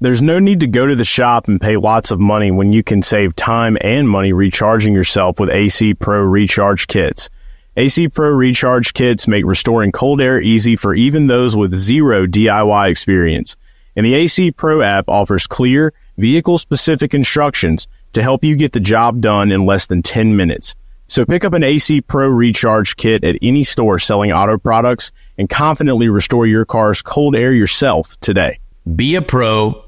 There's no need to go to the shop and pay lots of money when you can save time and money recharging yourself with AC Pro recharge kits. AC Pro recharge kits make restoring cold air easy for even those with zero DIY experience. And the AC Pro app offers clear, vehicle specific instructions to help you get the job done in less than 10 minutes. So pick up an AC Pro recharge kit at any store selling auto products and confidently restore your car's cold air yourself today. Be a pro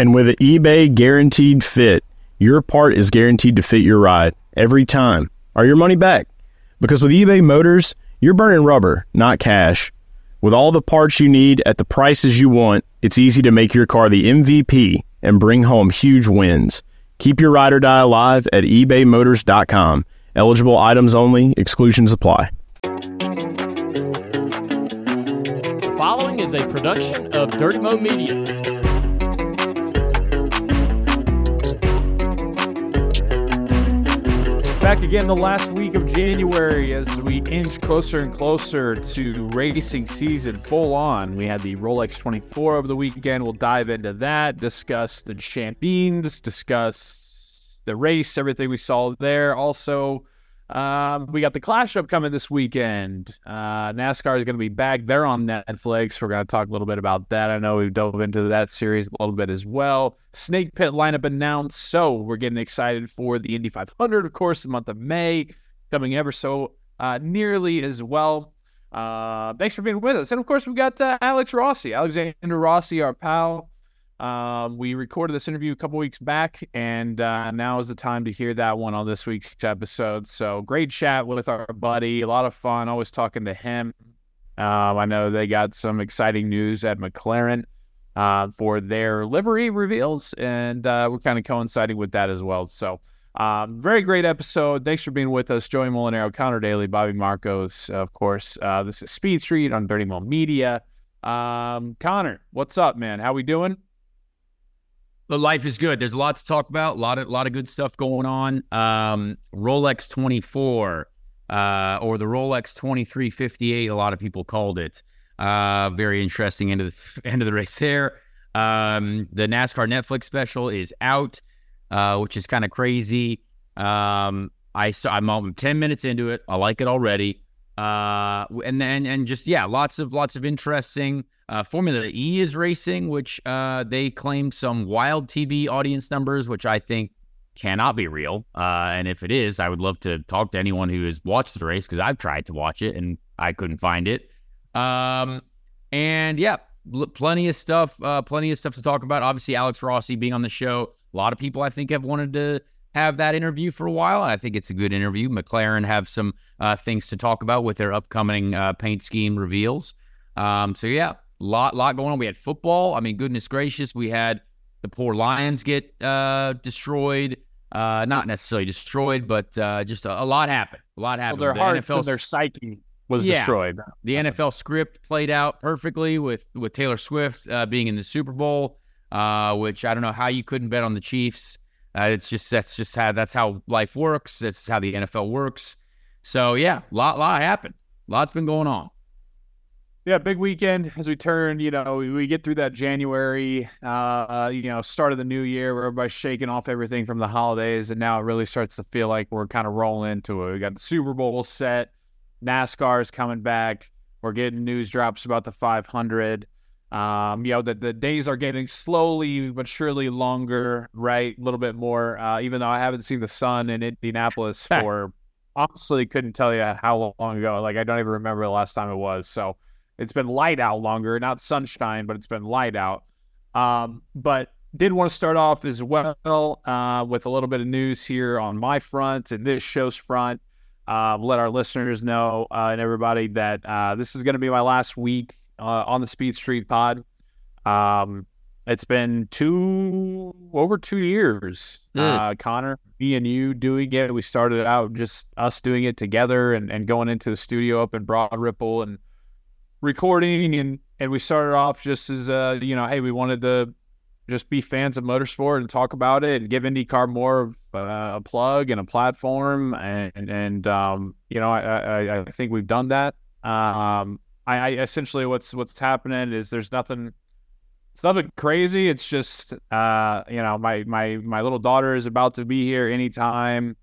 And with an eBay guaranteed fit, your part is guaranteed to fit your ride every time or your money back. Because with eBay Motors, you're burning rubber, not cash. With all the parts you need at the prices you want, it's easy to make your car the MVP and bring home huge wins. Keep your ride or die alive at ebaymotors.com. Eligible items only, exclusions apply. The following is a production of Dirty Mo Media. Back again the last week of January as we inch closer and closer to racing season full on. We had the Rolex 24 over the weekend. We'll dive into that, discuss the champions, discuss the race, everything we saw there. Also, um, we got the Clash Up coming this weekend. Uh, NASCAR is going to be back there on Netflix. We're going to talk a little bit about that. I know we dove into that series a little bit as well. Snake Pit lineup announced. So we're getting excited for the Indy 500, of course, the month of May coming ever so uh, nearly as well. Uh, thanks for being with us. And of course, we've got uh, Alex Rossi, Alexander Rossi, our pal. Um, we recorded this interview a couple weeks back, and uh, now is the time to hear that one on this week's episode. So great chat with our buddy, a lot of fun. Always talking to him. Um, I know they got some exciting news at McLaren uh, for their livery reveals, and uh, we're kind of coinciding with that as well. So um, very great episode. Thanks for being with us, Joey Mulinaro, Conor Daly, Bobby Marcos, of course. Uh, this is Speed Street on Dirty Mo Media. Um, Conor, what's up, man? How we doing? The life is good. There's a lot to talk about. A lot of lot of good stuff going on. Um, Rolex 24 uh, or the Rolex 2358. A lot of people called it. Uh, very interesting end of the end of the race there. Um, the NASCAR Netflix special is out, uh, which is kind of crazy. Um, I I'm, I'm 10 minutes into it. I like it already. Uh, and then and just yeah, lots of lots of interesting uh, Formula E is racing, which uh, they claim some wild TV audience numbers, which I think cannot be real. Uh, and if it is, I would love to talk to anyone who has watched the race because I've tried to watch it and I couldn't find it. Um, and yeah, plenty of stuff, uh, plenty of stuff to talk about. Obviously, Alex Rossi being on the show. A lot of people I think have wanted to have that interview for a while. I think it's a good interview. McLaren have some uh, things to talk about with their upcoming uh, paint scheme reveals. Um, so yeah, lot lot going on. We had football. I mean, goodness gracious, we had the poor Lions get uh, destroyed. Uh, not necessarily destroyed, but uh, just a, a, lot happened. A lot happened. Well, their the hearts NFL, and their psyche was yeah, destroyed. The NFL script played out perfectly with with Taylor Swift uh, being in the Super Bowl, uh, which I don't know how you couldn't bet on the Chiefs. Uh, it's just that's just how that's how life works. That's how the NFL works. So yeah, lot lot happened. Lots been going on. Yeah, big weekend as we turn, you know, we, we get through that January, uh, uh, you know, start of the new year where everybody's shaking off everything from the holidays. And now it really starts to feel like we're kind of rolling into it. We got the Super Bowl set, NASCAR is coming back. We're getting news drops about the 500. Um, you know, the, the days are getting slowly but surely longer, right? A little bit more, uh, even though I haven't seen the sun in Indianapolis for honestly couldn't tell you how long ago. Like, I don't even remember the last time it was. So it's been light out longer, not sunshine, but it's been light out. Um, but did want to start off as well uh, with a little bit of news here on my front and this show's front. Uh, let our listeners know uh, and everybody that uh, this is going to be my last week uh, on the Speed Street Pod. Um, it's been two over two years, mm. Conor, me and you doing it. We started out just us doing it together and, and going into the studio up in Broad Ripple and recording and and we started off just as uh you know hey we wanted to just be fans of motorsport and talk about it and give IndyCar more of uh, a plug and a platform. And, and um, you know, I, I, I, think we've done that. Um, I, I, essentially what's what's happening is there's nothing. It's nothing crazy. It's just uh, you know, my my my little daughter is about to be here anytime.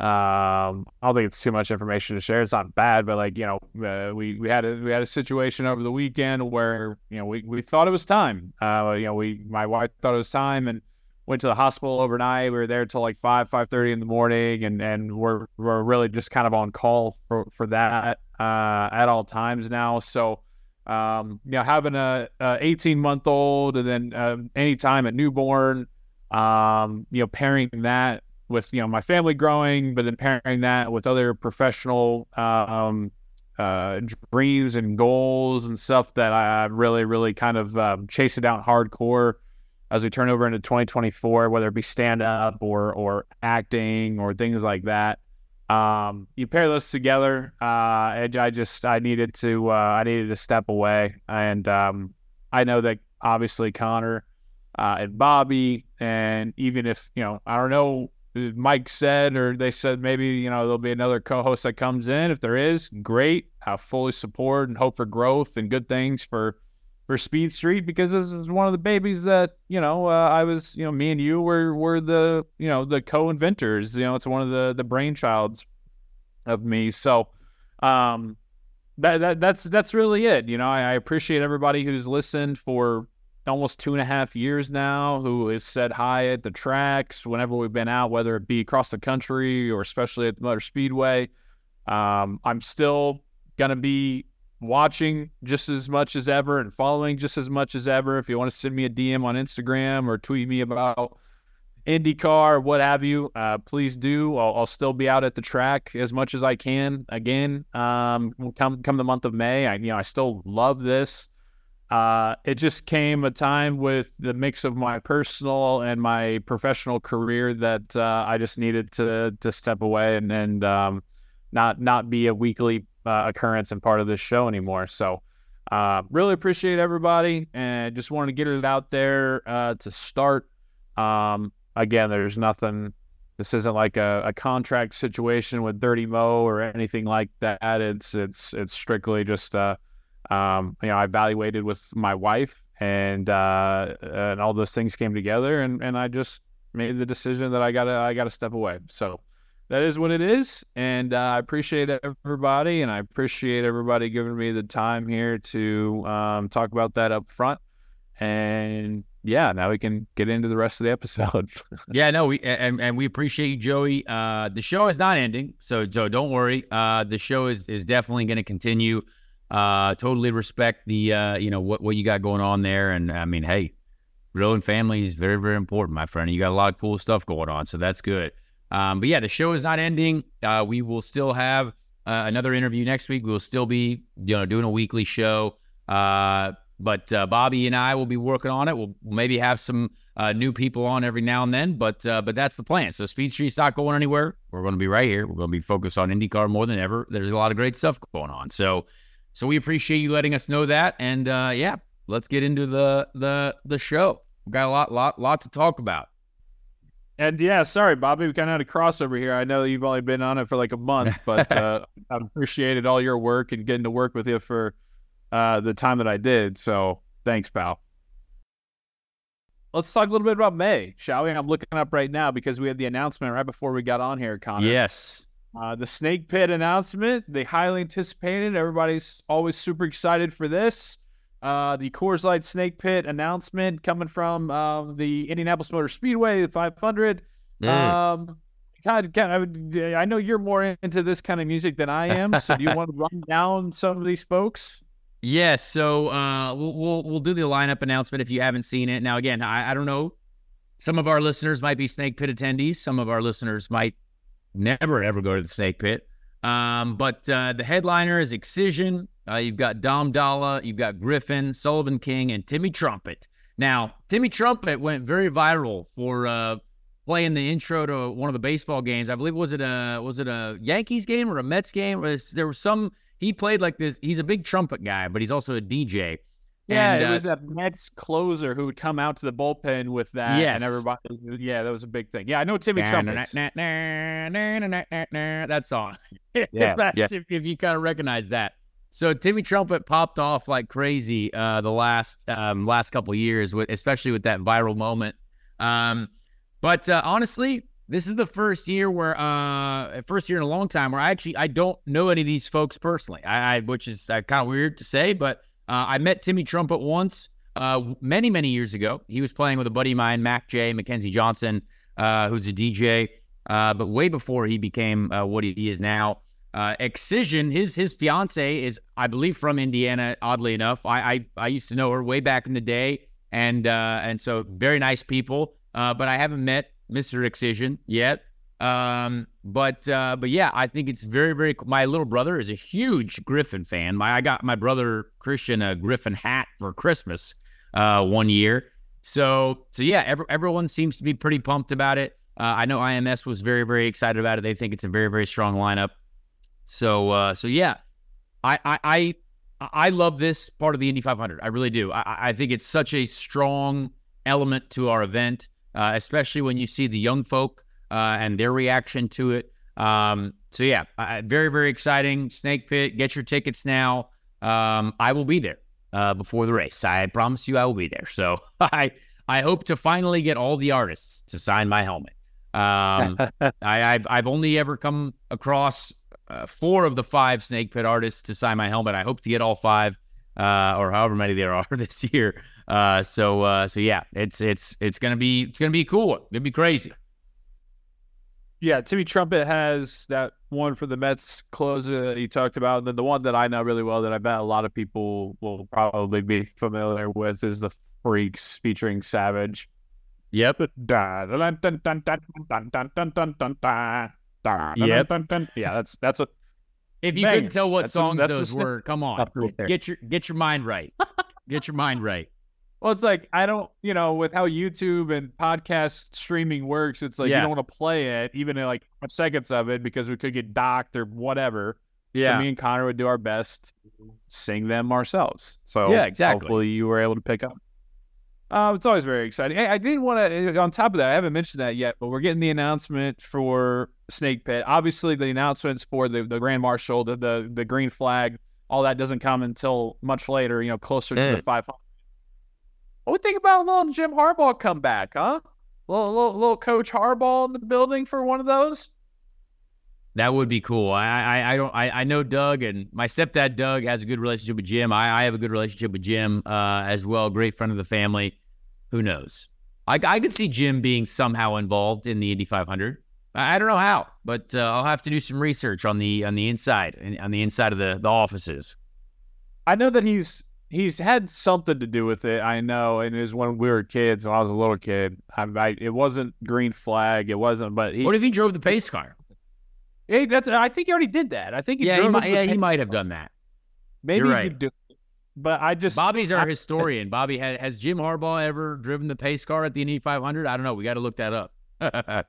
Um, I don't think it's too much information to share. It's not bad, but like you know, uh, we we had a we had a situation over the weekend where you know we, we thought it was time. Uh, you know, we my wife thought it was time and went to the hospital overnight. We were there till like five five thirty in the morning, and and we're we're really just kind of on call for for that uh, at all times now. So. Um, you know, having a, a 18 month old and then uh, anytime a newborn, um, you know, pairing that with you know my family growing, but then pairing that with other professional um, uh, dreams and goals and stuff that I really, really kind of um, chasing down hardcore as we turn over into 2024, whether it be stand up or or acting or things like that. Um, you pair those together, uh, I just I needed to uh, I needed to step away, and um, I know that obviously Conor uh, and Bobby, and even if you know I don't know Mike said, or they said maybe you know there'll be another co-host that comes in. If there is, great. I fully support and hope for growth and good things for for Speed Street because this is one of the babies that you know uh, I was you know me and you were were the you know the co-inventors. You know, it's one of the the brainchilds of me. So, um, that, that that's that's really it. You know, I, I appreciate everybody who's listened for almost two and a half years now who has said hi at the tracks whenever we've been out, whether it be across the country or especially at the Motor Speedway. Um, I'm still going to be watching just as much as ever and following just as much as ever. If you want to send me a DM on Instagram or tweet me about IndyCar, what have you, uh, please do. I'll, I'll, still be out at the track as much as I can. Again, um, come come the month of May, I you know I still love this. Uh, it just came a time with the mix of my personal and my professional career that uh, I just needed to to step away and and um, not not be a weekly uh, occurrence and part of this show anymore. So uh, really appreciate everybody and just wanted to get it out there uh, to start. Um, again, there's nothing. This isn't like a, a contract situation with Dirty Mo or anything like that. It's it's it's strictly just uh, um, you know, I evaluated with my wife, and uh, and all those things came together, and and I just made the decision that I gotta I gotta step away. So that is what it is, and uh, I appreciate everybody, and I appreciate everybody giving me the time here to um, talk about that up front. And yeah, now we can get into the rest of the episode. yeah, no, we and, and we appreciate you, Joey. Uh, the show is not ending, so so don't worry. Uh, the show is is definitely going to continue. Uh, totally respect the uh, you know what what you got going on there, and I mean, hey, and family is very very important, my friend. You got a lot of cool stuff going on, so that's good. Um, but yeah, the show is not ending. Uh, we will still have uh, another interview next week. We will still be you know doing a weekly show. Uh, but uh, Bobby and I will be working on it. We'll maybe have some uh, new people on every now and then, but uh, but that's the plan. So Speed Street's not going anywhere. We're going to be right here. We're going to be focused on IndyCar more than ever. There's a lot of great stuff going on. So so we appreciate you letting us know that. And uh, yeah, let's get into the the the show. We've got a lot lot lot to talk about. And yeah, sorry, Bobby, we kind of had a crossover here. I know you've only been on it for like a month, but uh, I appreciated all your work and getting to work with you for uh, the time that I did. So thanks, pal. Let's talk a little bit about May, shall we? I'm looking up right now because we had the announcement right before we got on here, Conor. Yes. Uh, the Snake Pit announcement, they highly anticipated. Everybody's always super excited for this. uh, the Coors Light Snake Pit announcement coming from um, the Indianapolis Motor Speedway, the 500. Mm. Um, kind of, kind of, I know you're more into this kind of music than I am. So do you want to run down some of these folks? Yes. so uh, we'll, we'll we'll do the lineup announcement if you haven't seen it. Now, again, I, I don't know. Some of our listeners might be Snake Pit attendees. Some of our listeners might never ever go to the Snake Pit. Um, but uh, the headliner is Excision. Uh, you've got Dom Dolla, you've got Gryffin, Sullivan King, and Timmy Trumpet. Now, Timmy Trumpet went very viral for uh, playing the intro to one of the baseball games. I believe was it a was it a Yankees game or a Mets game? Was, there was some he played like this. He's a big trumpet guy, but he's also a DJ. Yeah, And, it uh, was that Mets closer who would come out to the bullpen with that. Yes. And everybody, yeah, that was a big thing. Yeah, I know Timmy Trumpets. That song. Yeah, if, that's- yeah. if, if you kind of recognize that. So Timmy Trumpet popped off like crazy uh, the last um, last couple years, with especially with that viral moment. Um, but uh, honestly, this is the first year where uh, first year in a long time where I actually I don't know any of these folks personally. I, I which is uh, kind of weird to say, but uh, I met Timmy Trumpet once uh, many many years ago. He was playing with a buddy of mine, Mac J. Mackenzie Johnson, uh, who's a DJ. Uh, but way before he became uh, what he is now, uh, Excision, his his fiance is, I believe, from Indiana. Oddly enough, I I, I used to know her way back in the day, and and so very nice people. But I haven't met Mr. Excision yet. Um, but uh, but yeah, I think it's very very. My little brother is a huge Gryffin fan. My I got my brother Christian a Gryffin hat for Christmas uh, one year. So so yeah, every, everyone seems to be pretty pumped about it. Uh, I know IMS was very very excited about it. They think it's a very very strong lineup. So uh, so yeah, I I I, I love this part of the Indy 500. I really do. I, I think it's such a strong element to our event, uh, especially when you see the young folk uh, and their reaction to it. Um, so yeah, uh, very very exciting. Snake Pit, get your tickets now. Um, I will be there uh, before the race. I promise you, I will be there. So I I hope to finally get all the artists to sign my helmet. Um, I, I've I've only ever come across uh, four of the five Snake Pit artists to sign my helmet. I hope to get all five, uh, or however many there are this year. Uh, so uh, so yeah, it's it's it's gonna be it's gonna be cool. It's gonna be crazy. Yeah, Timmy Trumpet has that one for the Mets closer that he talked about. And then the one that I know really well that I bet a lot of people will probably be familiar with is the Freaks featuring Savage. Yep. Yeah, that's that's a if you couldn't tell what that's songs a, those were, come on. Get your get your mind right. get your mind right well, it's like I don't, you know, with how YouTube and podcast streaming works, it's like Yeah. you don't want to play it, even in like seconds of it, because we could get docked or whatever. So me and Conor would do our best sing them ourselves. So Yeah, exactly. Hopefully you were able to pick up. Um, it's always very exciting. Hey, I did want to. On top of that, I haven't mentioned that yet, but we're getting the announcement for Snake Pit. Obviously, the announcements for the, the Grand Marshal, the, the the green flag, all that doesn't come until much later. You know, closer to the Mm. 500. What do we think about a little Jim Harbaugh comeback, huh? Little, little little Coach Harbaugh in the building for one of those. That would be cool. I I, I don't I, I know Doug and my stepdad Doug has a good relationship with Jim. I, I have a good relationship with Jim uh, as well. Great friend of the family. Who knows? I I could see Jim being somehow involved in the Indy 500. I, I don't know how, but uh, I'll have to do some research on the on the inside on the inside of the the offices. I know that he's he's had something to do with it. I know, and it was when we were kids. When I was a little kid, I, I it wasn't green flag. It wasn't, but he. What if he drove the pace car? Hey, that's, I think he already did that. I think he Yeah, he might, the yeah, he might have car. done that. Maybe You're he right. could do. But I just Bobby's our I- historian. Bobby has, has Jim Harbaugh ever driven the pace car at the Indy 500? I don't know. We got to look that up.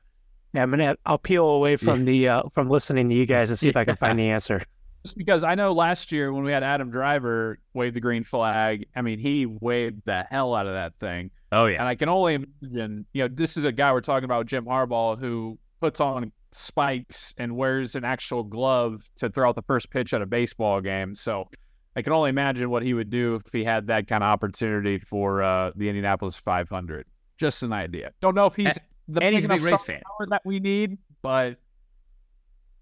Yeah, I'm gonna. I'll peel away from the uh, from listening to you guys and see if I can find the answer. Just because I know last year when we had Adam Driver wave the green flag. I mean, he waved the hell out of that thing. oh yeah. And I can only imagine, you know, this is a guy we're talking about, Jim Harbaugh, who puts on spikes and wears an actual glove to throw out the first pitch at a baseball game. So I can only imagine what he would do if he had that kind of opportunity for uh, the Indianapolis 500. Just an idea. Don't know if he's the and he's a big race fan. that we need, but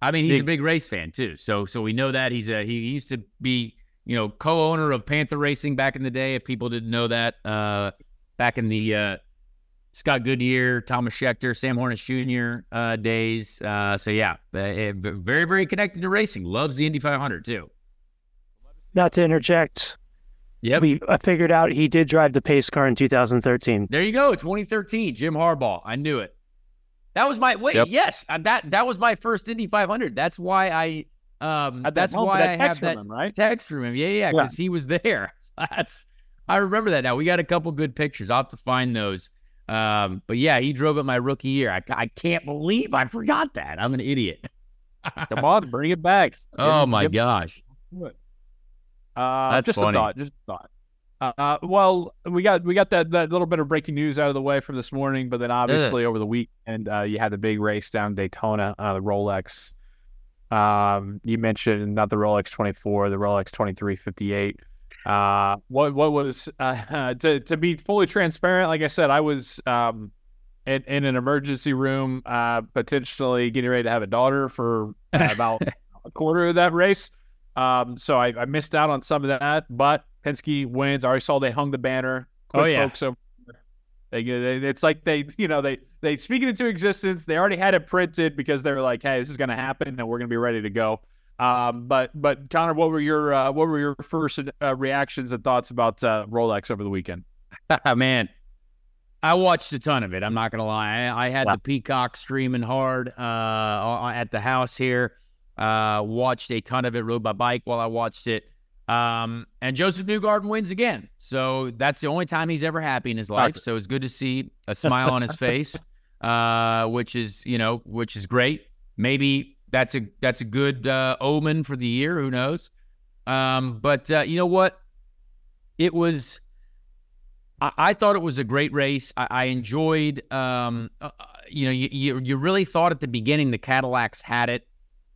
I mean, he's a Big- big race fan too. So so we know that he's a he used to be you know, co-owner of Panther Racing back in the day. If people didn't know that, uh, back in the uh, Scott Goodyear, Tomas Scheckter, Sam Hornish Jr. Uh, days. Uh, so yeah, uh, very very connected to racing. Loves the Indy 500 too. Not to interject. Yep. We I figured out he did drive the pace car in 2013. There you go, 2013, Jim Harbaugh. I knew it. That was my wait. Yep. Yes, uh, that that was my first Indy 500. That's why I. Um, At that that's moment, why that I text have from that him, right? text from him. Yeah, yeah, because he was there. That's I remember that now. We got a couple good pictures. I'll have to find those. Um, but yeah, he drove it my rookie year. I, I can't believe I forgot that. I'm an idiot. Come on, bring it back. Oh my get- gosh. Uh, That's just funny. a thought. Just a thought. Uh, well, we got we got that, that little bit of breaking news out of the way from this morning, but then obviously over the weekend uh, you had the big race down in Daytona, uh, the Rolex. Um, you mentioned not the Rolex 24, the Rolex 2358. Uh, what what was uh, to to be fully transparent? Like I said, I was um in, in an emergency room, uh, potentially getting ready to have a daughter for uh, about a quarter of that race. Um, so I, I missed out on some of that, but Penske wins. I already saw they hung the banner. Oh, yeah. folks over. They, they, it's like they, you know, they they speak it into existence. They already had it printed because they were like, "Hey, this is going to happen, and we're going to be ready to go." Um, but but Connor, what were your uh, what were your first uh, reactions and thoughts about uh, Rolex over the weekend? Man, I watched a ton of it. I'm not gonna lie. I, I had Wow. the Peacock streaming hard uh, at the house here. Uh, watched a ton of it. Rode my bike while I watched it. Um, and Josef Newgarden wins again. So that's the only time he's ever happy in his life. So it's good to see a smile on his face, uh, which is you know which is great. Maybe that's a that's a good uh, omen for the year. Who knows? Um, but uh, you know what? It was. I, I thought it was a great race. I, I enjoyed. Um, uh, uh, you know, you, you you really thought at the beginning the Cadillacs had it.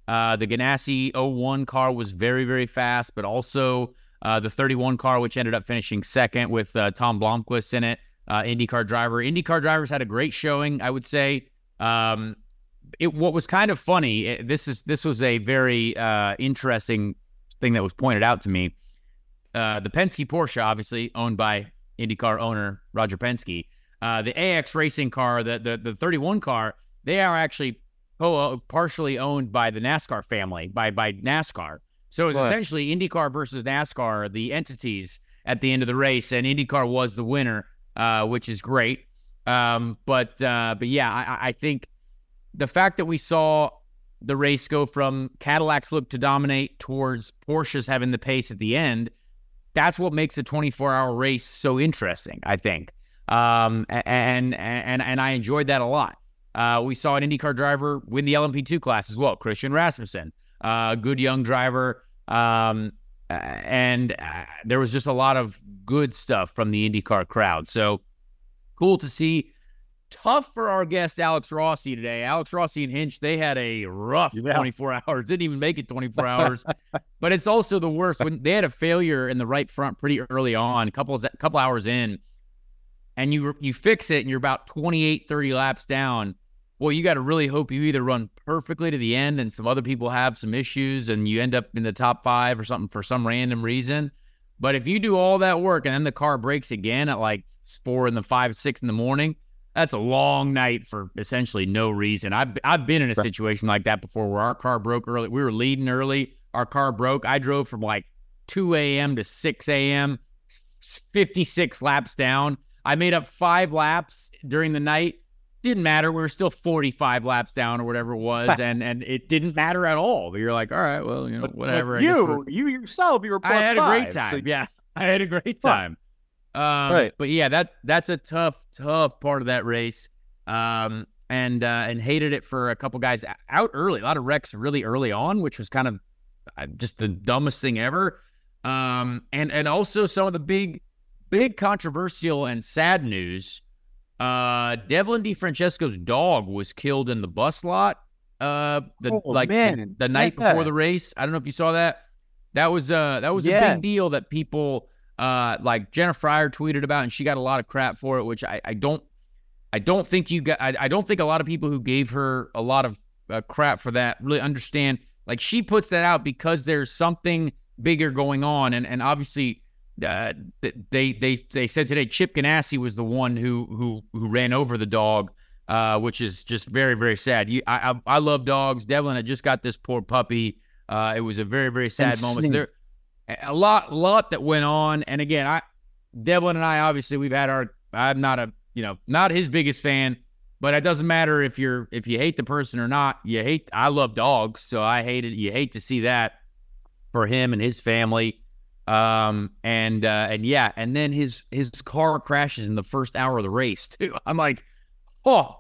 Uh, the Ganassi 01 car was very very fast, but also uh, the 31 car, which ended up finishing second with uh, Tom Blomqvist in it, uh, IndyCar driver. IndyCar drivers had a great showing, I would say. Um, it what was kind of funny. eh, This is this was a very uh, interesting thing that was pointed out to me. Uh, the Penske Porsche, obviously owned by IndyCar owner Roger Penske. The AX Racing car, the, the the 31 car, they are actually co- partially owned by the NASCAR family, by by NASCAR. So it's essentially IndyCar versus NASCAR, the entities at the end of the race, and IndyCar was the winner, uh, which is great. Um, but uh, but yeah, I, I- think the fact that we saw the race go from Cadillacs look to dominate towards Porsches having the pace at the end, that's what makes a 24 hour race so interesting, I think. Um, and, and, and I enjoyed that a lot. Uh, we saw an IndyCar driver win the LMP2 class as well, Christian Rasmussen, uh, a good young driver. Um, and uh, there was just a lot of good stuff from the IndyCar crowd. So cool to see. Tough for our guest Alex Rossi today. Alex Rossi and Hinch, they had a rough Yeah. 24 hours. Didn't even make it 24 hours. but it's also the worst when they had a failure in the right front pretty early on, a couple couple hours in, and you you fix it and you're about 28, 30 laps down. Well, you got to really hope you either run perfectly to the end and some other people have some issues and you end up in the top five or something for some random reason. But if you do all that work and then the car breaks again at like four in the five, six in the morning, that's a long night for essentially no reason. I've I've been in a situation like that before where our car broke early. We were leading early. Our car broke. I drove from like 2 a.m. to 6 a.m., 56 laps down. I made up five laps during the night. Didn't matter. We were still 45 laps down or whatever it was. and and it didn't matter at all. But you're like, all right, well, you know, But- whatever. but I guess we're- you, you yourself, you were. I had a great five, so- time. yeah, I had a great time. Um, Right. But yeah, that that's a tough, tough part of that race. Um, and uh, and hated it for a couple guys out early. A lot of wrecks really early on, which was kind of uh, just the dumbest thing ever. Um, and and also some of the big, big controversial and sad news. Uh, Devlin DeFrancesco's dog was killed in the bus lot. Uh, the Oh, like the- the, night Yeah. before the race. I don't know if you saw that. That was uh that was a big deal that people uh like Jenna Fryer tweeted about, and she got a lot of crap for it, which I, I don't I don't think you got I, I don't think a lot of people who gave her a lot of uh, crap for that really understand. Like she puts that out because there's something bigger going on, and and obviously. Uh, they they they said today Chip Ganassi was the one who who who ran over the dog, uh, which is just very very sad. You, I, I, I love dogs. Devlin had just got this poor puppy. Uh, it was a very very sad And moment. Sneak. There a lot lot that went on, and again, I Devlin and I obviously we've had our. I'm not a you know not his biggest fan, but it doesn't matter if you're if you hate the person or not. You hate. I love dogs, so I hated. You hate to see that for him and his family. Um and uh and yeah, and then his his car crashes in the first hour of the race too. I'm like, oh,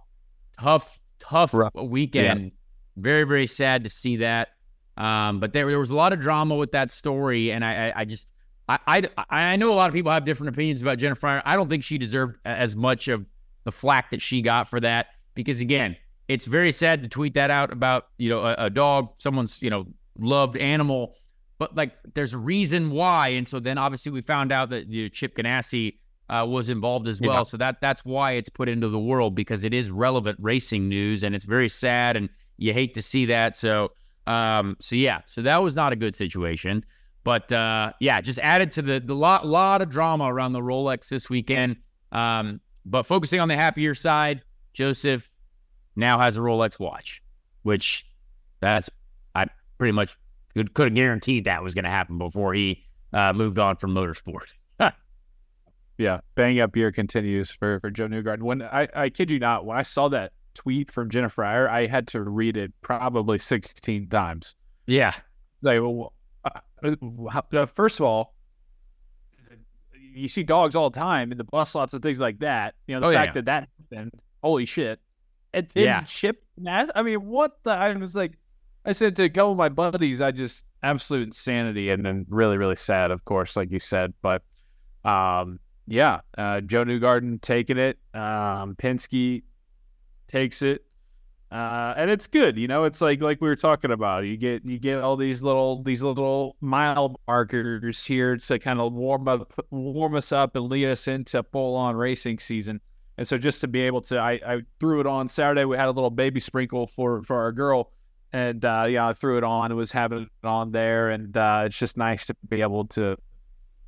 tough, tough Rough. weekend. Very, very sad to see that. Um, but there there was a lot of drama with that story, and I I, I just I, I I know a lot of people have different opinions about Jennifer. Fryer. I don't think she deserved as much of the flack that she got for that because again, it's very sad to tweet that out about you know a, a dog, someone's you know loved animal, but like there's a reason why, and so then obviously we found out that you know, Chip Ganassi uh, was involved as well, Yeah. so that that's why it's put into the world because it is relevant racing news, and it's very sad, and you hate to see that. So um, so yeah, so that was not a good situation. But uh, yeah, just added to the the lot lot of drama around the Rolex this weekend. Um, but focusing on the happier side, Josef now has a Rolex watch, which that's I pretty much could could have guaranteed that was going to happen before he uh, moved on from motorsport. Yeah, bang up year continues for for Joe Newgarden. When I I kid you not, when I saw that tweet from Jennifer Fryer, I had to read it probably sixteen times. yeah, Like, well, uh, uh, first of all, you see dogs all the time in the bus lots and things like that. You know, the Oh, fact yeah. that that happened, holy shit. And then Yeah. Chip Nas, I mean, what the? I was like, I said to a couple of my buddies, I just absolute insanity and then really, really sad, of course, like you said. But um, yeah, uh, Joe Newgarden taking it. Um, Penske takes it. Uh, and it's good, you know. It's like like we were talking about. You get you get all these little these little mile markers here to kind of warm up warm us up and lead us into full on racing season. And so just to be able to, I, I threw it on Saturday. We had a little baby sprinkle for for our girl, and uh, yeah, I threw it on. It was having it on there, and uh, it's just nice to be able to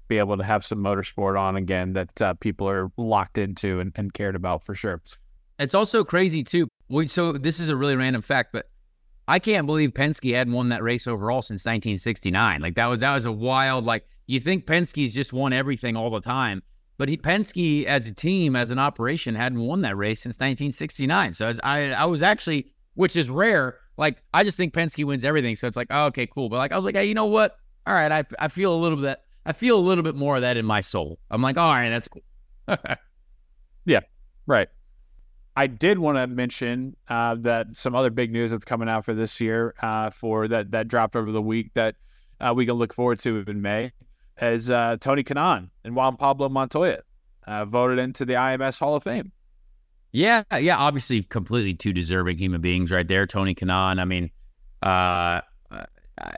be able to have some motorsport on again that uh, people are locked into and, and cared about for sure. it's also crazy too. We, so this is a really random fact, but I can't believe Penske hadn't won that race overall since 1969. Like that was that was a wild. Like you think Penske's just won everything all the time, but he, Penske as a team, as an operation, hadn't won that race since 1969. So as I I was actually, which is rare. Like I just think Penske wins everything. So it's like, oh, okay, cool. But like I was like, hey, you know what? All right, I I feel a little bit. I feel a little bit more of that in my soul. I'm like, all right, that's cool. Yeah, right. I did want to mention uh, that some other big news that's coming out for this year uh, for that that dropped over the week that uh, we can look forward to in May is uh, Tony Kanaan and Juan Pablo Montoya uh, voted into the IMS Hall of Fame. Yeah, yeah, obviously completely two deserving human beings right there. Tony Kanaan, I mean, uh, uh,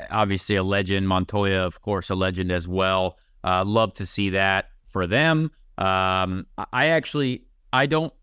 obviously a legend. Montoya, of course, a legend as well. Uh, love to see that for them. Um, I- I actually, I don't,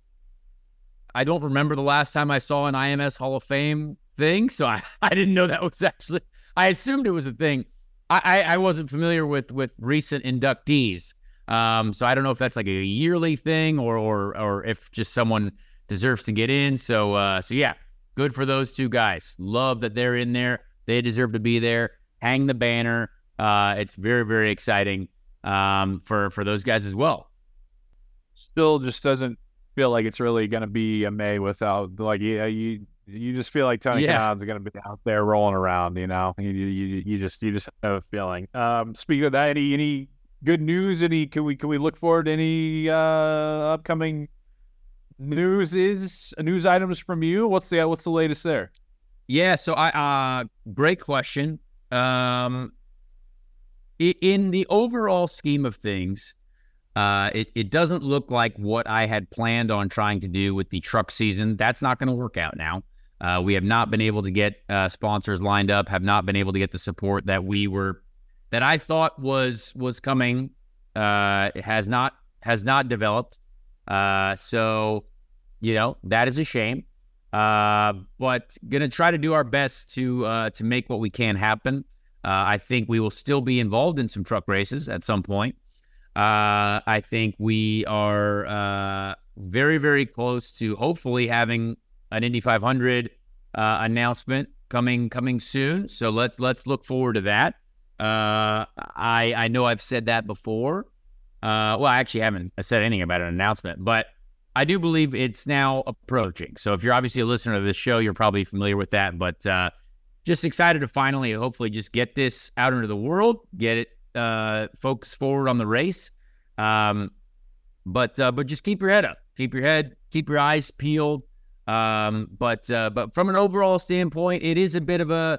I don't remember the last time I saw an IMS Hall of Fame thing, so I, I didn't know that was actually. I assumed it was a thing. I, I, I wasn't familiar with with recent inductees. Um, so I don't know if that's like a yearly thing or or or if just someone deserves to get in. So uh, so yeah, good for those two guys. Love that they're in there. They deserve to be there. Hang the banner. Uh, it's very very exciting um, for for those guys as well. Still, just doesn't feel like it's really going to be a May without like yeah you. You just feel like Tony Yeah. Kanaan's going to be out there rolling around, you know. You, you, you just you just have a feeling. Um, speaking of that, any any good news? Any can we can we look forward to any uh, upcoming news? Is news items from you? What's the what's the latest there? Yeah, so I uh great question. Um in the overall scheme of things, uh it, it doesn't look like what I had planned on trying to do with the truck season. That's not going to work out now. Uh, we have not been able to get uh, sponsors lined up, have not been able to get the support that we were that I thought was was coming. Uh has not has not developed. Uh so you know, that is a shame. Uh, but gonna try to do our best to uh, to make what we can happen. Uh, I think we will still be involved in some truck races at some point. Uh, I think we are uh, very, very close to hopefully having an Indy 500 uh, announcement coming coming soon. So let's let's look forward to that. Uh, I I know I've said that before. Uh, well, I actually haven't said anything about an announcement, but I do believe it's now approaching. So if you're obviously a listener to this show, you're probably familiar with that. But uh, just excited to finally, hopefully, just get this out into the world, get it uh, focus forward on the race. Um, but uh, but just keep your head up, keep your head, keep your eyes peeled. Um, but uh, but from an overall standpoint, it is a bit of a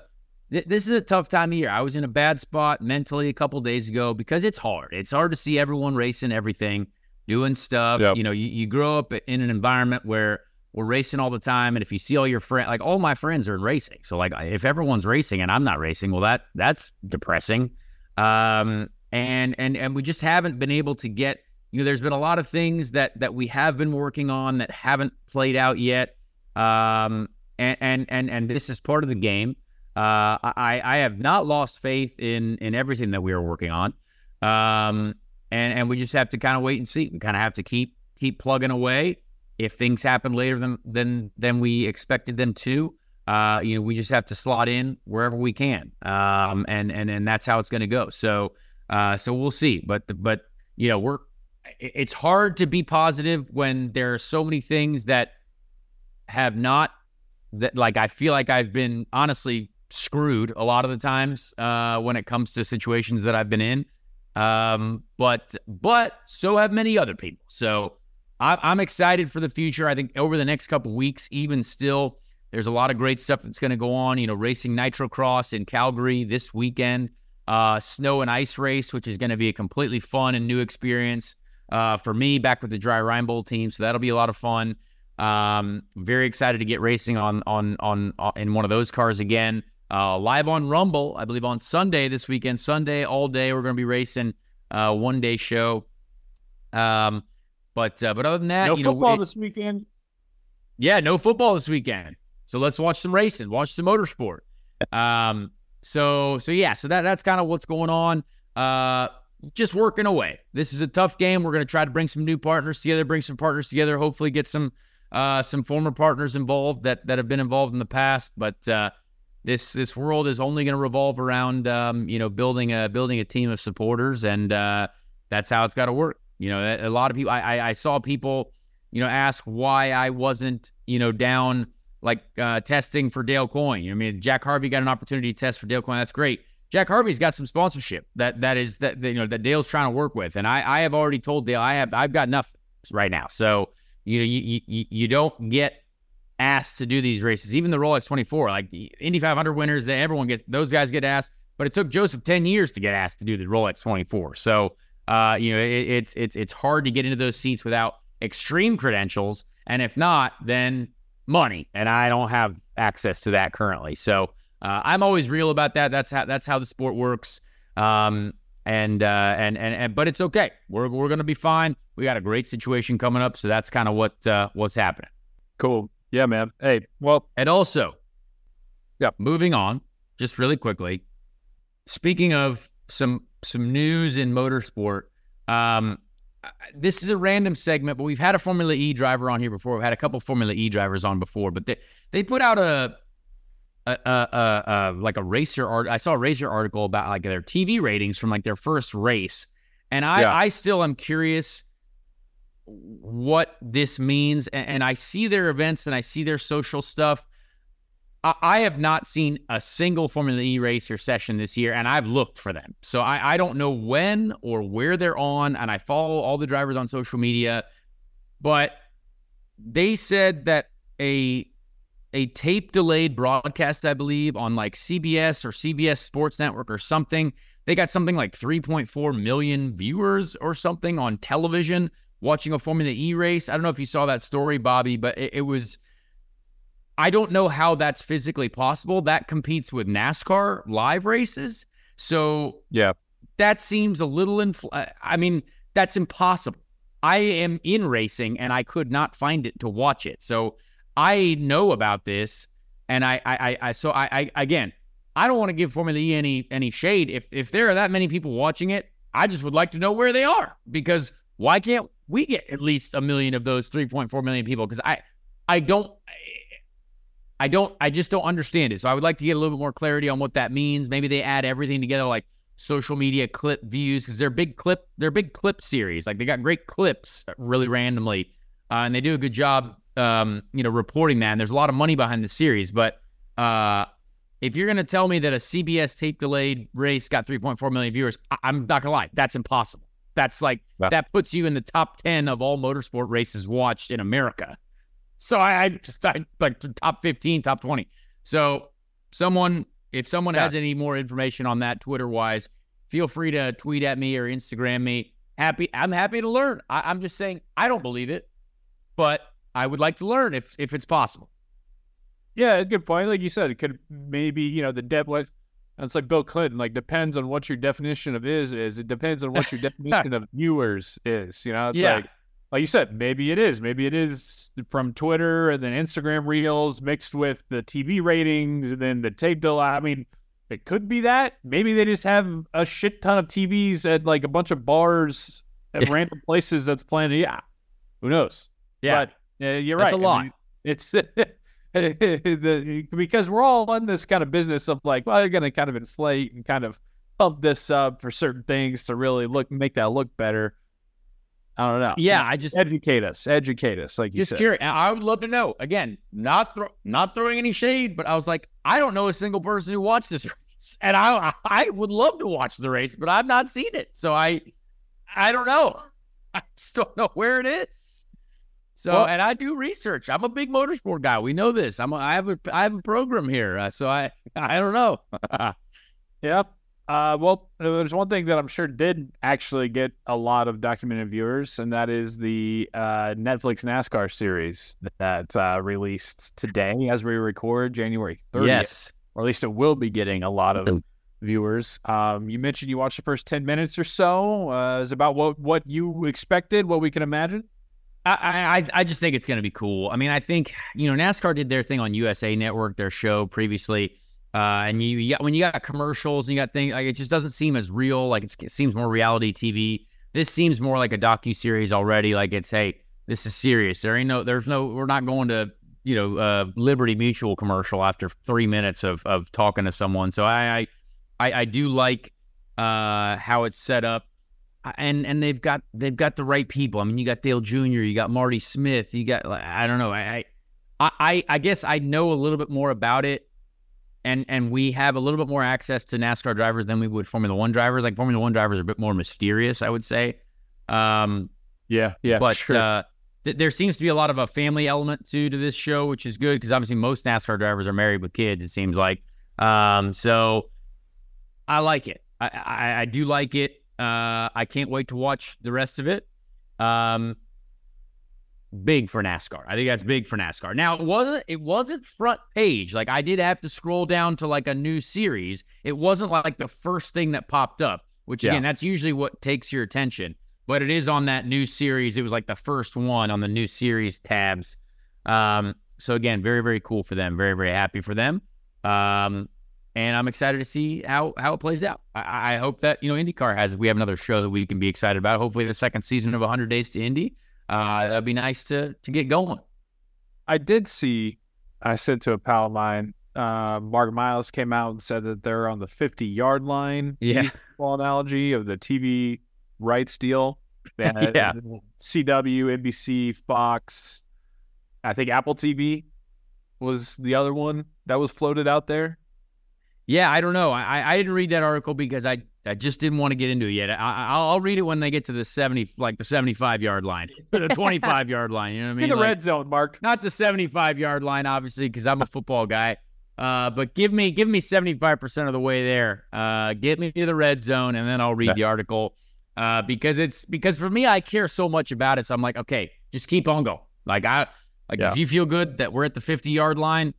th- this is a tough time of year. I was in a bad spot mentally a couple days ago because it's hard. It's hard to see everyone racing everything, doing stuff. Yep. You know, you, you grow up in an environment where we're racing all the time, and if you see all your friends, like all my friends are in racing, so like if everyone's racing and I'm not racing, well that that's depressing. Um, and and and we just haven't been able to get. You know, there's been a lot of things that that we have been working on that haven't played out yet. Um, and and and and this is part of the game. Uh, I I have not lost faith in in everything that we are working on. Um, and and we just have to kind of wait and see. We kind of have to keep keep plugging away. If things happen later than than than we expected them to, uh, you know, we just have to slot in wherever we can. Um, and and and that's how it's going to go. So uh, so we'll see. But but you know, we're it's hard to be positive when there are so many things that have not that like I feel like I've been honestly screwed a lot of the times uh, when it comes to situations that I've been in. Um, but but so have many other people. So I, I'm excited for the future. I think over the next couple weeks, even still, there's a lot of great stuff that's going to go on. You know, racing Nitro Cross in Calgary this weekend, uh, snow and ice race, which is going to be a completely fun and new experience uh, for me back with the Dreyer Reinbold team. So that'll be a lot of fun. Um, very excited to get racing on on on, on in one of those cars again. Uh, live on Rumble, I believe on Sunday this weekend. Sunday all day, we're going to be racing uh, one day show. Um, but uh, but other than that, No you football know, it- this weekend. yeah, no football this weekend. So let's watch some racing, watch some motorsport. Um, so so yeah, so that that's kind of what's going on. Uh, just working away. This is a tough game. We're gonna try to bring some new partners together, bring some partners together. Hopefully, get some uh some former partners involved that that have been involved in the past. But uh, this this world is only going to revolve around um, you know building a building a team of supporters, and uh, that's how it's got to work. You know, a lot of people. I, I I saw people you know ask why I wasn't you know down like uh, testing for Dale Coyne. I mean, Jack Harvey got an opportunity to test for Dale Coyne. That's great. Jack Harvey's got some sponsorship that that is that, that, you know that Dale's trying to work with, and I I have already told Dale I have I've got enough right now. So you know you you, you don't get asked to do these races. Even the Rolex 24, like the Indy 500 winners, that everyone gets those guys get asked. But it took Josef 10 years to get asked to do the Rolex 24. So uh, you know it, it's it's it's hard to get into those seats without extreme credentials, and if not, then money. And I don't have access to that currently. So uh, I'm always real about that. That's how that's how the sport works. Um, and uh, and and and but it's okay. We're we're gonna be fine. We got a great situation coming up, so that's kind of what uh, what's happening. Cool. Yeah, man. Hey, well, And also, yeah, moving on, just really quickly. Speaking of some some news in motorsport, um, this is a random segment, but we've had a Formula E driver on here before. We've had a couple Formula E drivers on before, but they they put out a a, a, a, a like a racer art. I saw a racer article about like their TV ratings from like their first race, and I Yeah. I still am curious what this means. And, and I see their events and I see their social stuff. I, I have not seen a single Formula E racer session this year, and I've looked for them. So I, I don't know when or where they're on, and I follow all the drivers on social media. But they said that a a tape delayed broadcast, I believe, on like CBS or CBS Sports Network or something. They got something like 3.4 million viewers or something on television watching a Formula E race. I don't know if you saw that story, Bobby, but it, it was. I don't know how that's physically possible. That competes with NASCAR live races. So yeah. that seems a little infl- I mean, that's impossible. I am in racing and I could not find it to watch it. So I know about this and I I I, I so I, I again I don't want to give Formula E any any shade. If if there are that many people watching it, I just would like to know where they are because why can't we get at least a million of those 3.4 million people? Because I I don't I don't I just don't understand it. So I would like to get a little bit more clarity on what that means. Maybe they add everything together like social media clip views because they're big clip they're big clip series. Like they got great clips really randomly, uh, and they do a good job um, you know reporting that. And there's a lot of money behind the series, but uh, if you're going to tell me that a CBS tape delayed race got 3.4 million viewers, I- am not going to lie. That's impossible. That's like, yeah. that puts you in the top 10 of all motorsport races watched in America. So I, I just, I like top 15, top 20. So someone, if someone yeah. has any more information on that Twitter wise, feel free to tweet at me or Instagram me. Happy, I'm happy to learn. I, I'm just saying, I don't believe it, but I would like to learn if, if it's possible. Yeah, good point. Like you said, it could maybe you know the depth. What it's like Bill Clinton. Like depends on what your definition of is is. It depends on what your definition of viewers is. You know, it's yeah. like like you said, maybe it is. Maybe it is from Twitter and then Instagram Reels mixed with the TV ratings and then the tape bill. I mean, it could be that. Maybe they just have a shit ton of TVs at like a bunch of bars at random places that's playing. Yeah, who knows? Yeah, but uh, you're that's right. a lot. I mean, it's the, because we're all in this kind of business of like, well, you're going to kind of inflate and kind of pump this up for certain things to really look make that look better. I don't know. Yeah, I just educate us, educate us. Like just curious. I would love to know. Again, not throw, not throwing any shade, but I was like, I don't know a single person who watched this race, and I I would love to watch the race, but I've not seen it, so I I don't know. I just don't know where it is. So, well, and I do research. I'm a big motorsport guy. We know this. I'm. A, I have a. I have a program here. Uh, so I. I don't know. yep. Uh, well, there's one thing that I'm sure did actually get a lot of documented viewers, and that is the uh, Netflix NASCAR series that uh, released today as we record, January 30th. Yes. Or at least it will be getting a lot of viewers. Um, you mentioned you watched the first 10 minutes or so. Uh, is about what what you expected, what we can imagine. I, I I just think it's going to be cool. I mean, I think you know NASCAR did their thing on USA Network, their show previously, uh, and you, you got when you got commercials and you got things like it just doesn't seem as real. Like it seems more reality TV. This seems more like a docu series already. Like it's hey, this is serious. There ain't no, there's no, we're not going to you know uh, Liberty Mutual commercial after three minutes of of talking to someone. So I I I, do like uh, how it's set up and and they've got they've got the right people. I mean, you got Dale Jr., you got Marty Smith, you got I don't know. I I I guess I know a little bit more about it, and and we have a little bit more access to NASCAR drivers than we would Formula One drivers. Like Formula One drivers are a bit more mysterious, I would say. Um, yeah, yeah, but sure. uh, th- there seems to be a lot of a family element to to this show, which is good because obviously most NASCAR drivers are married with kids. It seems like, um, so I like it. I, I, I do like it. Uh, I can't wait to watch the rest of it. Um, big for NASCAR. I think that's big for NASCAR. Now it wasn't it wasn't front page. Like I did have to scroll down to like a new series. It wasn't like the first thing that popped up, which again, yeah. that's usually what takes your attention. But it is on that new series. It was like the first one on the new series tabs. Um, so again, very, very cool for them. Very, very happy for them. Um, and I'm excited to see how how it plays out. I, I, hope that you know IndyCar has. We have another show that we can be excited about. Hopefully, the second season of 100 Days to Indy. Uh, that'd be nice to to get going. I did see. I said to a pal of mine, uh, Mark Miles came out and said that they're on the 50 yard line. Yeah, ball analogy of the TV rights deal. yeah, CW, NBC, Fox. I think Apple TV was the other one that was floated out there. Yeah, I don't know. I I didn't read that article because I I just didn't want to get into it yet. I, will read it when they get to the seventy, like the seventy-five yard line, the twenty-five yard line. You know what I mean? In the like, red zone, Mark. Not the seventy-five yard line, obviously, because I'm a football guy. Uh, but give me give me seventy-five percent of the way there. Uh, get me to the red zone, and then I'll read yeah. the article. Uh, because it's because for me, I care so much about it. So I'm like, okay, just keep on going. Like I like yeah. if you feel good that we're at the fifty yard line,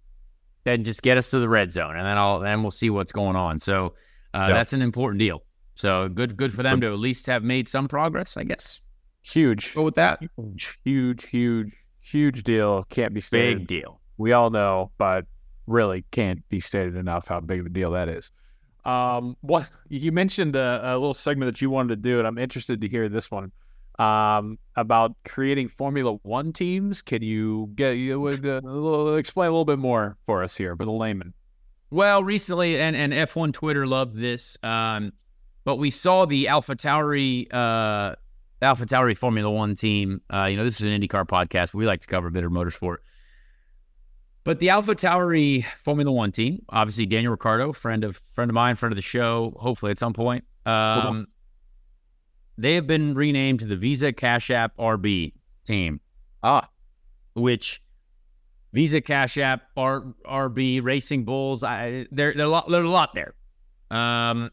then just get us to the red zone, and then I'll then we'll see what's going on. So uh, yep. that's an important deal. So good, good for them to at least have made some progress, I guess. Huge. Go with that. Huge, huge, huge, huge deal. Can't be stated. Big deal. We all know, but really can't be stated enough how big of a deal that is. Um, what you mentioned a, a little segment that you wanted to do, and I'm interested to hear this one um, about creating Formula One teams. Can you get you would uh, explain a little bit more for us here, for the layman? Well, recently, and and F1 Twitter loved this, um, but we saw the Alpha Tauri, uh, Alpha Tauri Formula One team. Uh, you know, this is an IndyCar podcast. We like to cover a bit of motorsport. But the Alpha Tauri Formula One team, obviously Daniel Ricciardo, friend of friend of mine, friend of the show, hopefully at some point. Um, they have been renamed to the Visa Cash App RB team. Ah, which Visa Cash App R, RB Racing Bulls, I there there a lot there's a lot there. Um,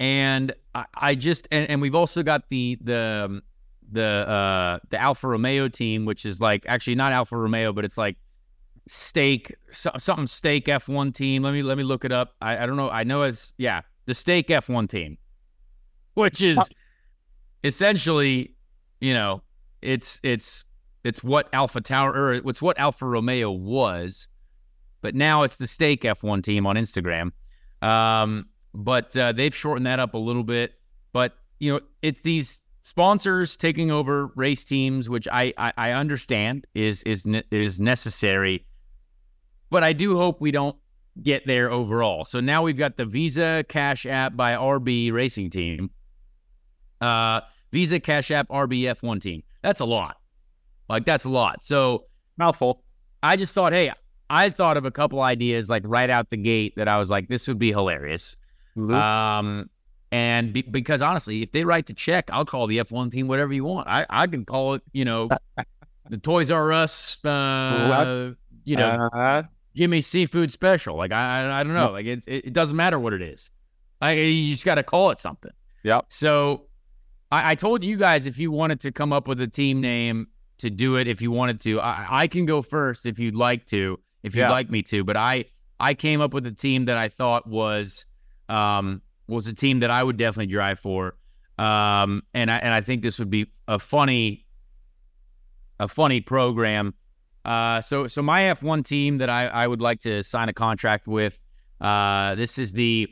and I, I just and, and we've also got the the the uh the Alfa Romeo team, which is like actually not Alfa Romeo, but it's like stake so, something stake F1 team. Let me let me look it up. I, I don't know. I know it's yeah, the stake F1 team. Which is essentially, you know, it's it's it's what Alpha Tauri or it's what Alfa Romeo was, but now it's the stake F1 team on Instagram. Um, but uh, they've shortened that up a little bit. But you know, it's these sponsors taking over race teams, which I I, I understand is is is necessary but I do hope we don't get there overall. So now we've got the Visa Cash App by RB Racing Team. Uh, Visa Cash App RBF1 team. That's a lot. Like that's a lot. So mouthful. I just thought, hey, I thought of a couple ideas like right out the gate that I was like, this would be hilarious. Mm-hmm. Um, and be, because honestly, if they write the check, I'll call the F1 team whatever you want. I, I can call it, you know, the Toys R Us, uh, you know, uh, give me seafood special. Like I, I don't know. Like it, it doesn't matter what it is. Like you just got to call it something. Yep. So I, I, told you guys if you wanted to come up with a team name to do it, if you wanted to, I, I can go first if you'd like to, if you'd yeah. like me to. But I, I came up with a team that I thought was, um, was a team that I would definitely drive for. Um, and I, and I think this would be a funny, a funny program uh, so so my F1 team that I, I would like to sign a contract with. Uh, this is the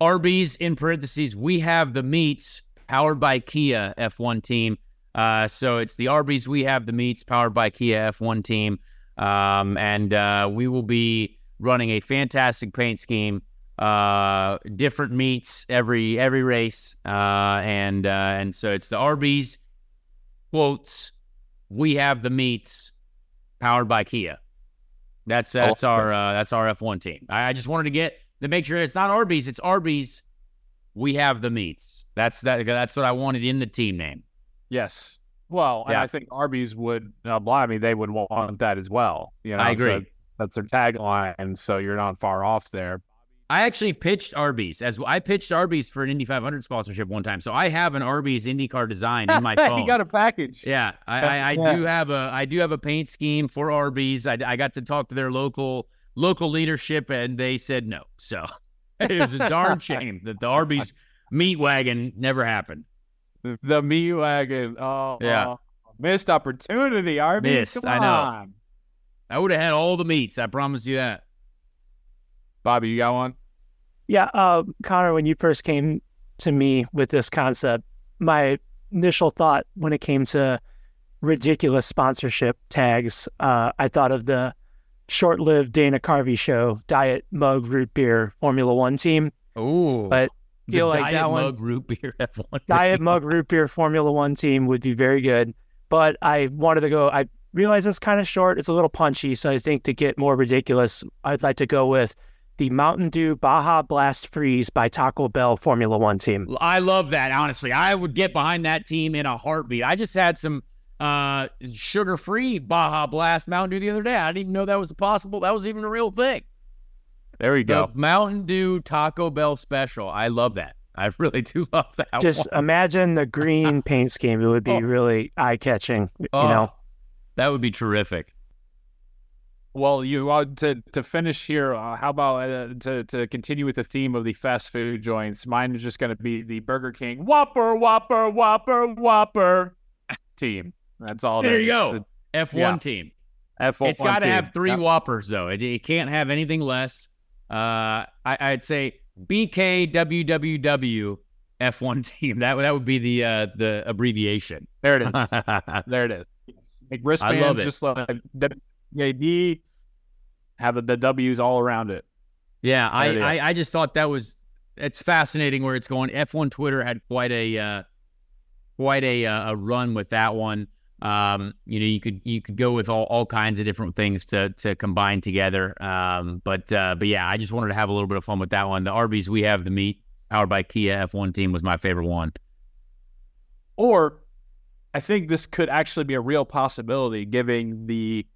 Arby's in parentheses. We have the meats powered by Kia F1 team. Uh, so it's the Arby's. We have the meats powered by Kia F1 team, um, and uh, we will be running a fantastic paint scheme. Uh, different meats every every race, uh, and uh, and so it's the Arby's quotes. We have the meats powered by Kia. That's oh, that's oh. our uh, that's our F1 team. I, I, just wanted to get to make sure it's not Arby's, it's Arby's. We have the meats. That's that. That's what I wanted in the team name. Yes. Well, yeah. I think Arby's would. Uh, I mean, they would want that as well. You know, I agree. So that's their tagline, so you're not far off there. I actually pitched Arby's as I pitched Arby's for an Indy 500 sponsorship one time. So I have an Arby's IndyCar design in my phone. you got a package. Yeah, I, I, I yeah. do have a I do have a paint scheme for Arby's. I, I got to talk to their local local leadership, and they said no. So it was a darn shame that the Arby's meat wagon never happened. The, the meat wagon. Oh, yeah. Oh, missed opportunity. Arby's. Missed. I know. On. I would have had all the meats. I promise you that. Bobby, you got one? Yeah, uh, Conor, when you first came to me with this concept, my initial thought when it came to ridiculous sponsorship tags, uh, I thought of the short-lived Dana Carvey show, Diet Mug Root Beer Formula One team. Oh, but feel like Diet that Mug one, Root Beer F1 Diet Mug Root Beer Formula One team would be very good. But I wanted to go. I realize it's kind of short. It's a little punchy, so I think to get more ridiculous, I'd like to go with the Mountain Dew Baja Blast Freeze by Taco Bell Formula One team. I love that. Honestly, I would get behind that team in a heartbeat. I just had some uh, sugar-free Baja Blast Mountain Dew the other day. I didn't even know that was possible. That was even a real thing. There we go. The Mountain Dew Taco Bell special. I love that. I really do love that. Just one. imagine the green paint scheme. It would be oh. really eye-catching. You oh, know, that would be terrific. Well, you want to to finish here. Uh, how about uh, to to continue with the theme of the fast food joints? Mine is just going to be the Burger King Whopper, Whopper, Whopper, Whopper team. That's all. There you go. F one yeah. team. F1 It's got to have three Yep. whoppers though. It, it can't have anything less. Uh, I, I'd say BKWWW F1 team. That would- that would be the uh, the abbreviation. There it is. there it is. Like wristbands, love it. just like WAD, have the, the W's all around it. Yeah, I, it. I I just thought that was it's fascinating where it's going. F1 Twitter had quite a uh, quite a uh, a run with that one. Um, you know, you could you could go with all, all kinds of different things to to combine together. Um, but uh, but yeah, I just wanted to have a little bit of fun with that one. The Arby's we have the meat powered by Kia F1 team was my favorite one. Or I think this could actually be a real possibility, given the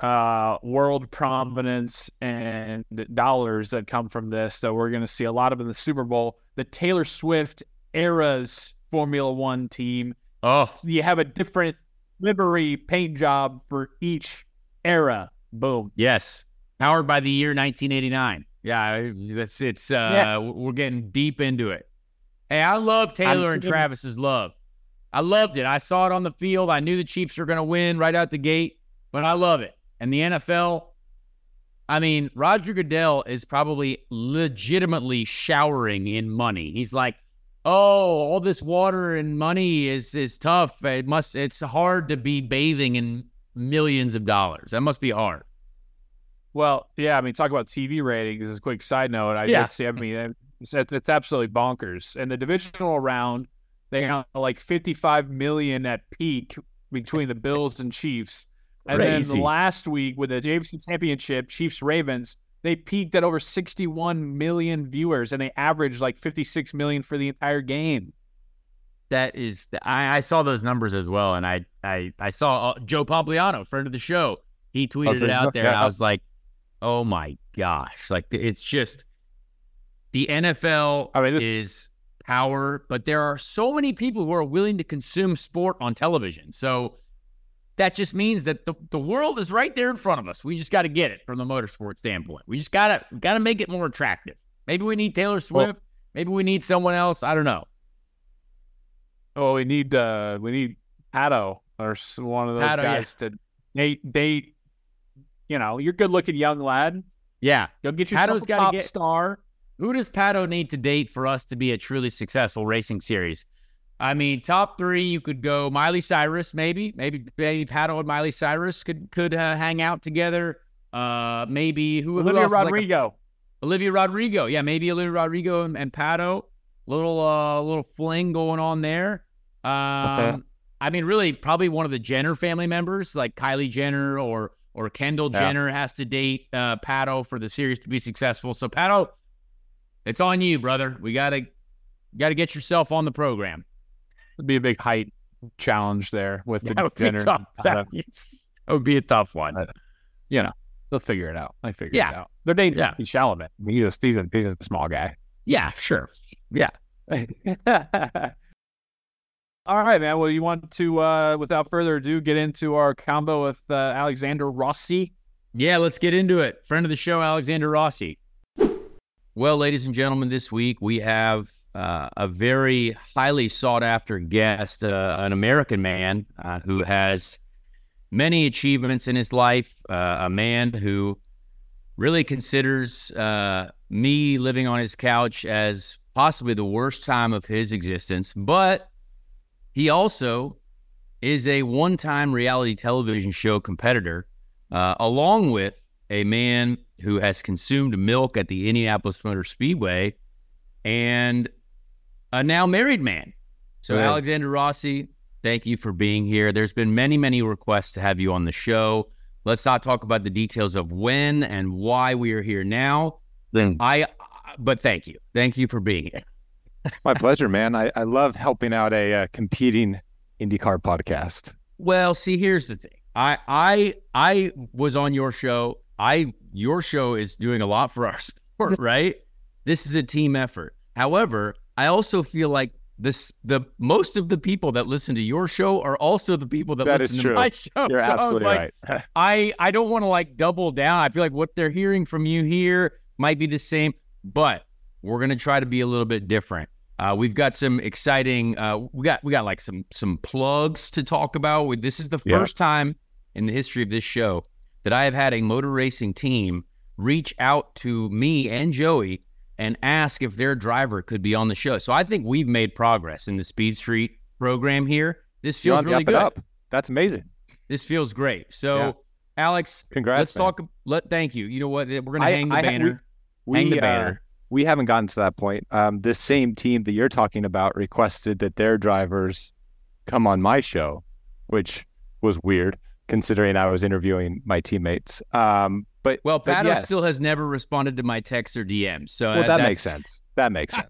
uh, world prominence and dollars that come from this. That we're going to see a lot of in the Super Bowl. The Taylor Swift era's Formula One team. Oh, You have a different livery paint job for each era. Boom. yes, powered by the year 1989. Yeah, that's it's. Uh, Yeah. we're getting deep into it. Hey, I love Taylor and doing- Travis's love. I loved it. I saw it on the field. I knew the Chiefs were going to win right out the gate, but I love it. And the NFL, I mean, Roger Goodell is probably legitimately showering in money. He's like, "Oh, all this water and money is is tough. It must. It's hard to be bathing in millions of dollars. That must be hard." Well, yeah, I mean, talk about TV ratings. As a quick side note, I Yeah. did see. I mean, it's, it's absolutely bonkers. And the divisional round, they got like 55 million at peak between the Bills and Chiefs. And then last week with the AFC Championship, Chiefs Ravens, they peaked at over 61 million viewers, and they averaged like 56 million for the entire game. That is, I, I saw those numbers as well, and I I I saw uh, Joe Pompliano, friend of the show. He tweeted it out there, and yeah. I was like, "Oh my gosh!" Like it's just the NFL I mean, is power, but there are so many people who are willing to consume sport on television. So that just means that the, the world is right there in front of us. We just got to get it from the motorsport standpoint. We just gotta gotta make it more attractive. Maybe we need Taylor Swift. maybe we need someone else. I don't know. Oh, we need uh we need Pato or one of those Pato, yeah. guys to date date. You know, you're good looking young lad. Yeah, Go get yourself Pato's a pop get- star. Who does Pato need to date for us to be a truly successful racing series? I mean, top three, you could go Miley Cyrus, maybe, maybe, maybe Pato and Miley Cyrus could could uh, hang out together. Uh, maybe who? who Olivia else is like a- Rodrigo. Olivia Rodrigo, yeah, maybe Olivia Rodrigo and, and Pato, little uh, little fling going on there. Um, I mean, really, probably one of the Jenner family members, like Kylie Jenner or or Kendall Yeah. Jenner, has to date uh, Pato for the series to be successful. So Pato, it's on you, brother. We gotta gotta get yourself on the program. It'd be a big height challenge there with the That would be tough. That, that would be a tough one. Uh, You know, they'll figure it out. I figure Yeah. it out. They're dating Yeah. yeah. Chalamet. He's a, he's a he's a small guy. Yeah, sure. Yeah. All right, man. Well, you want to, uh, without further ado, get into our combo with uh, Alexander Rossi. Yeah, let's get into it. Friend of the show, Alexander Rossi. Well, ladies and gentlemen, this week we have uh, a very highly sought after guest, uh, an American man uh, who has many achievements in his life, uh, a man who really considers uh, me living on his couch as possibly the worst time of his existence, but he also is a one time reality television show competitor uh, along with a man who has consumed milk at the Indianapolis Motor Speedway and a now married man. So, Good. Alexander Rossi, thank you for being here. There's been many, many requests to have you on the show. Let's not talk about the details of when and why we are here now. Then I, but thank you. Thank you for being here. my pleasure, man. I, I love helping out a uh, competing IndyCar podcast. Well, see, here's the thing. I I I was on your show. I your show is doing a lot for our sport, right? This is a team effort. However, I also feel like this the most of the people that listen to your show are also the people that, That is listen to my show. You're So I absolutely like, right. I I don't want to like double down. I feel like what they're hearing from you here might be the same, but we're gonna try to be a little bit different. Uh, we've got some exciting. Uh, we got we got like some some plugs to talk about. This is the Yeah. first time in the history of this show that I have had a motor racing team reach out to me and Joey and ask if their driver could be on the show. So I think we've made progress in the Speed Street program here. This feels really good. Up. That's amazing. This feels great. So, yeah. Alex, congrats. Let's man. talk. Let thank you. You know what? We're gonna hang the I, banner. We, hang we, the banner. Uh, we haven't gotten to that point. Um, this same team that you're talking about requested that their drivers come on my show, which was weird considering I was interviewing my teammates. Um, but well, but Pato yes. still has never responded to my texts or DMs. So well, uh, that makes sense. That makes sense.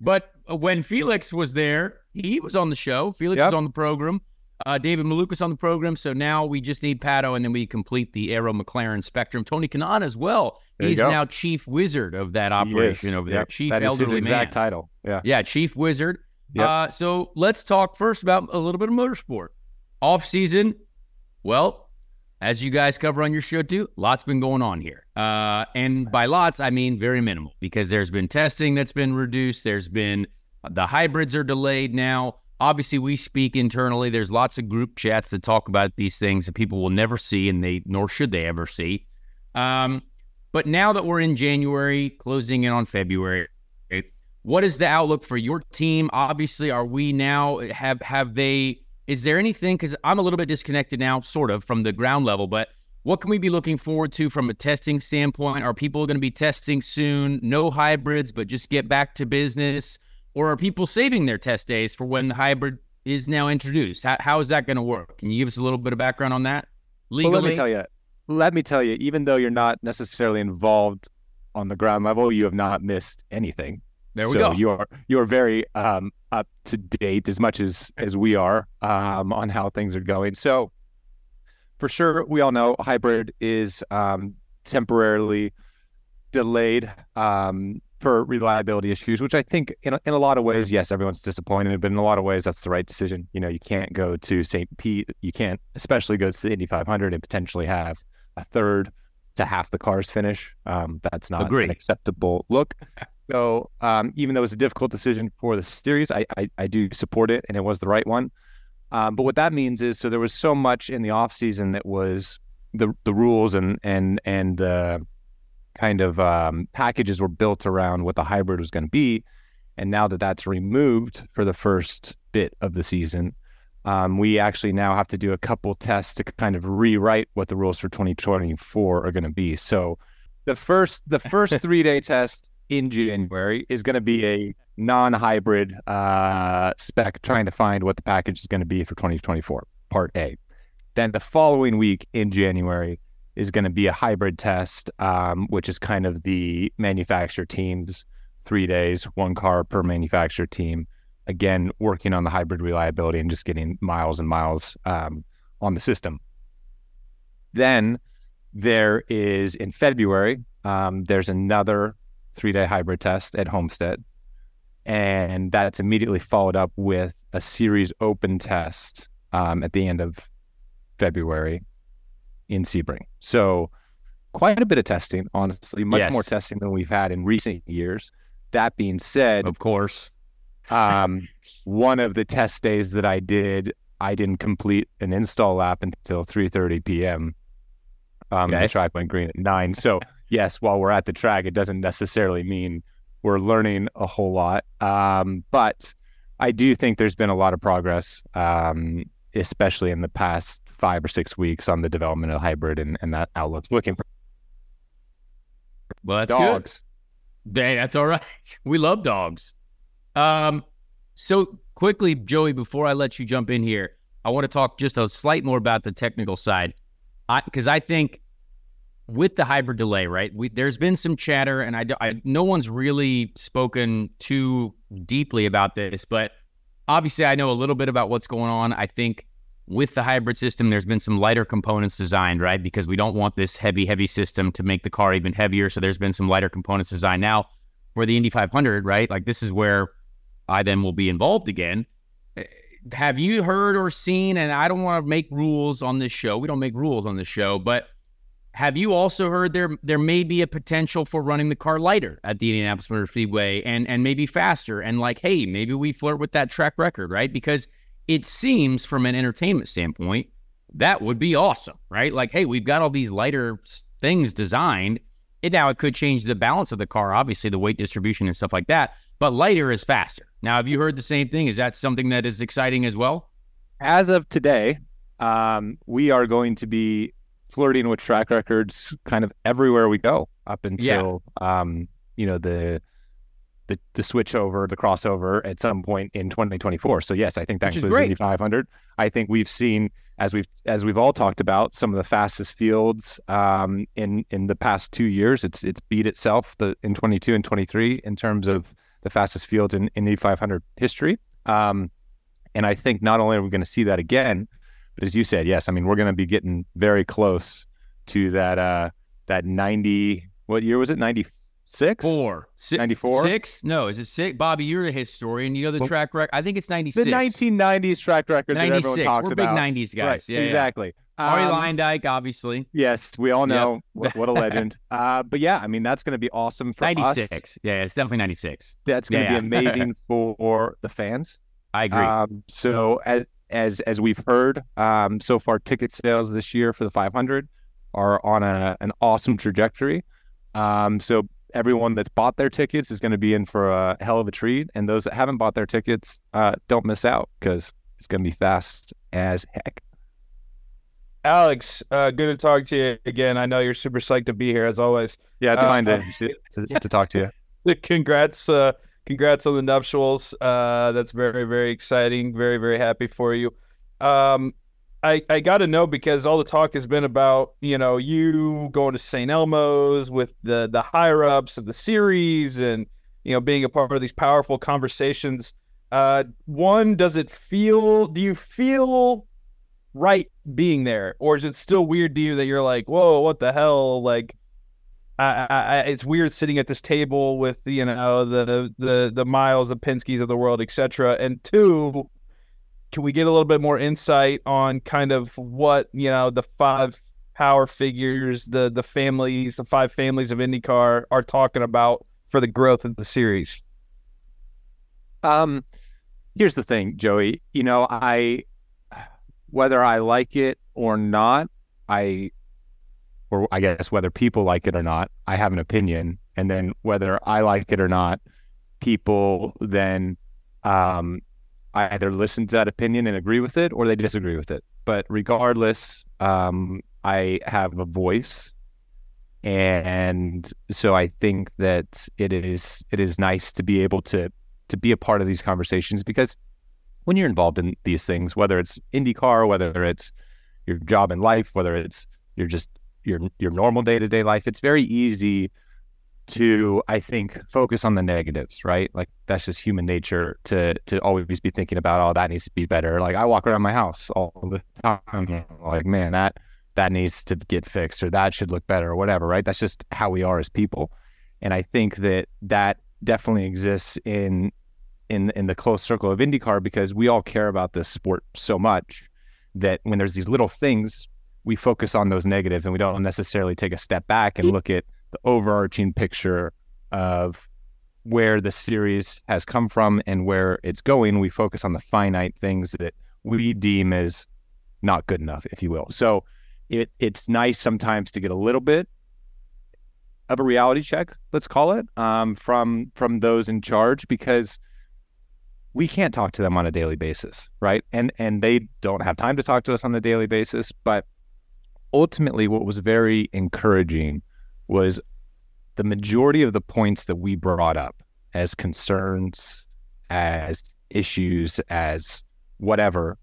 But when Felix was there, he was on the show. Felix yep. was on the program. Uh, David Malukas on the program. So now we just need Pato, and then we complete the Arrow McLaren spectrum. Tony Kanaan as well. There He's now chief wizard of that operation over yep. there. Chief that is elderly his exact man. title. Yeah. Yeah, chief wizard. Yep. Uh, so let's talk first about a little bit of motorsport. Off season, well, as you guys cover on your show too, lots been going on here. Uh, and by lots, I mean very minimal because there's been testing that's been reduced. There's been the hybrids are delayed now. Obviously, we speak internally. There's lots of group chats that talk about these things that people will never see, and they nor should they ever see. Um, but now that we're in January, closing in on February, what is the outlook for your team? Obviously, are we now have have they? Is there anything? Because I'm a little bit disconnected now, sort of from the ground level. But what can we be looking forward to from a testing standpoint? Are people going to be testing soon? No hybrids, but just get back to business, or are people saving their test days for when the hybrid is now introduced? How, how is that going to work? Can you give us a little bit of background on that? Legally, well, let me tell you. Let me tell you. Even though you're not necessarily involved on the ground level, you have not missed anything. There we so go. You are you are very um, up to date as much as as we are um, on how things are going. So for sure, we all know hybrid is um, temporarily delayed um, for reliability issues, which I think in in a lot of ways, yes, everyone's disappointed, but in a lot of ways, that's the right decision. You know, you can't go to St. Pete, you can't, especially go to the Indy 500 and potentially have a third to half the cars finish. Um, that's not Agreed. an acceptable look. So um, even though it's a difficult decision for the series, I, I, I do support it, and it was the right one. Um, but what that means is, so there was so much in the off season that was the the rules and and and uh, kind of um, packages were built around what the hybrid was going to be, and now that that's removed for the first bit of the season, um, we actually now have to do a couple tests to kind of rewrite what the rules for 2024 are going to be. So the first the first three day test in January is going to be a non-hybrid uh, spec, trying to find what the package is going to be for 2024, Part A. Then the following week in January is going to be a hybrid test, um, which is kind of the manufacturer teams, three days, one car per manufacturer team. Again, working on the hybrid reliability and just getting miles and miles um, on the system. Then there is in February, um, there's another three day hybrid test at Homestead. And that's immediately followed up with a series open test um, at the end of February in Sebring. So, quite a bit of testing, honestly, much Yes. more testing than we've had in recent years. That being said, of course. um, one of the test days that I did, I didn't complete an install lap until 3:30 p.m. Um, Okay. The track went green at nine. So yes, while we're at the track, it doesn't necessarily mean we're learning a whole lot. Um, but I do think there's been a lot of progress, um, especially in the past five or six weeks on the development of hybrid and, and that outlook's looking for Well, that's dogs. good. Hey, that's all right. We love dogs. Um, so quickly, Joey, before I let you jump in here, I want to talk just a slight more about the technical side, because I, think with the hybrid delay, right? We, there's been some chatter, and I, I no one's really spoken too deeply about this, but obviously I know a little bit about what's going on. I think with the hybrid system, there's been some lighter components designed, right? Because we don't want this heavy, heavy system to make the car even heavier. So there's been some lighter components designed. Now, for the Indy 500, right? Like this is where I then will be involved again. Eh, Have you heard or seen? And I don't want to make rules on this show. We don't make rules on this show, but have you also heard there there may be a potential for running the car lighter at the Indianapolis Motor Speedway and and maybe faster and like hey maybe we flirt with that track record right because it seems from an entertainment standpoint that would be awesome, right? Like, hey, we've got all these lighter things designed. And now it could change the balance of the car, obviously, the weight distribution and stuff like that. But lighter is faster. Now, have you heard the same thing? Is that something that is exciting as well? As of today, um, we are going to be flirting with track records kind of everywhere we go up until yeah. um, you know the the the switch over, the crossover at some point in 2024. So yes, I think that Which includes Indy 500. I think we've seen as we've as we've all talked about some of the fastest fields um, in in the past two years. It's it's beat itself the in 22 and 23 in terms of the fastest fields in, in Indy 500 history. Um, and I think not only are we going to see that again, but as you said, yes, I mean we're going to be getting very close to that uh, that 90. What year was it? 90 Six? Four. Si- 94? Six? No, is it six? Bobby, you're a historian. You know the well, track record. I think it's 96. The 1990s track record 96. that everyone talks We're about. big 90s guys. Right, yeah, exactly. Yeah. Arie um, Luyendyk, obviously. Yes, we all know yep. what, what, a legend. uh, but yeah, I mean, that's going to be awesome for 96. us. Yeah, it's definitely 96. That's going to yeah, be amazing for the fans. I agree. Um, so as, as as we've heard, um, so far ticket sales this year for the 500 are on a, an awesome trajectory. Um, so everyone that's bought their tickets is going to be in for a hell of a treat. And those that haven't bought their tickets, uh, don't miss out because it's going to be fast as heck. Alex, uh, good to talk to you again. I know you're super psyched to be here as always. Yeah, it's uh, fine to, to, to, talk to you. Congrats, uh, congrats on the nuptials. Uh, that's very, very exciting. Very, very happy for you. Um, I, I got to know because all the talk has been about you know you going to St. Elmo's with the the higher ups of the series and you know being a part of these powerful conversations. Uh, one, does it feel? Do you feel right being there, or is it still weird to you that you're like, whoa, what the hell? Like, I, I, it's weird sitting at this table with you know the the the Miles, the Penske's of the world, etc. And two, can we get a little bit more insight on kind of what you know the five power figures, the the families, the five families of IndyCar are talking about for the growth of the series? Um, here's the thing, Joey. You know, I whether I like it or not, I or I guess whether people like it or not, I have an opinion, and then whether I like it or not, people then um, either listen to that opinion and agree with it or they disagree with it. But regardless, um, I have a voice. And so I think that it is it is nice to be able to to be a part of these conversations because when you're involved in these things, whether it's IndyCar, whether it's your job in life, whether it's you're just your your normal day to day life, it's very easy to I think focus on the negatives, right? Like that's just human nature to to always be thinking about oh that needs to be better. Like I walk around my house all the time like man that that needs to get fixed or that should look better or whatever, right? That's just how we are as people. And I think that that definitely exists in in in the close circle of IndyCar because we all care about this sport so much that when there's these little things, we focus on those negatives and we don't necessarily take a step back and look at the overarching picture of where the series has come from and where it's going. We focus on the finite things that we deem as not good enough, if you will. So it it's nice sometimes to get a little bit of a reality check, let's call it, um, from from those in charge because we can't talk to them on a daily basis, right? And and they don't have time to talk to us on a daily basis. But ultimately, what was very encouraging was the majority of the points that we brought up as concerns, as issues, as whatever,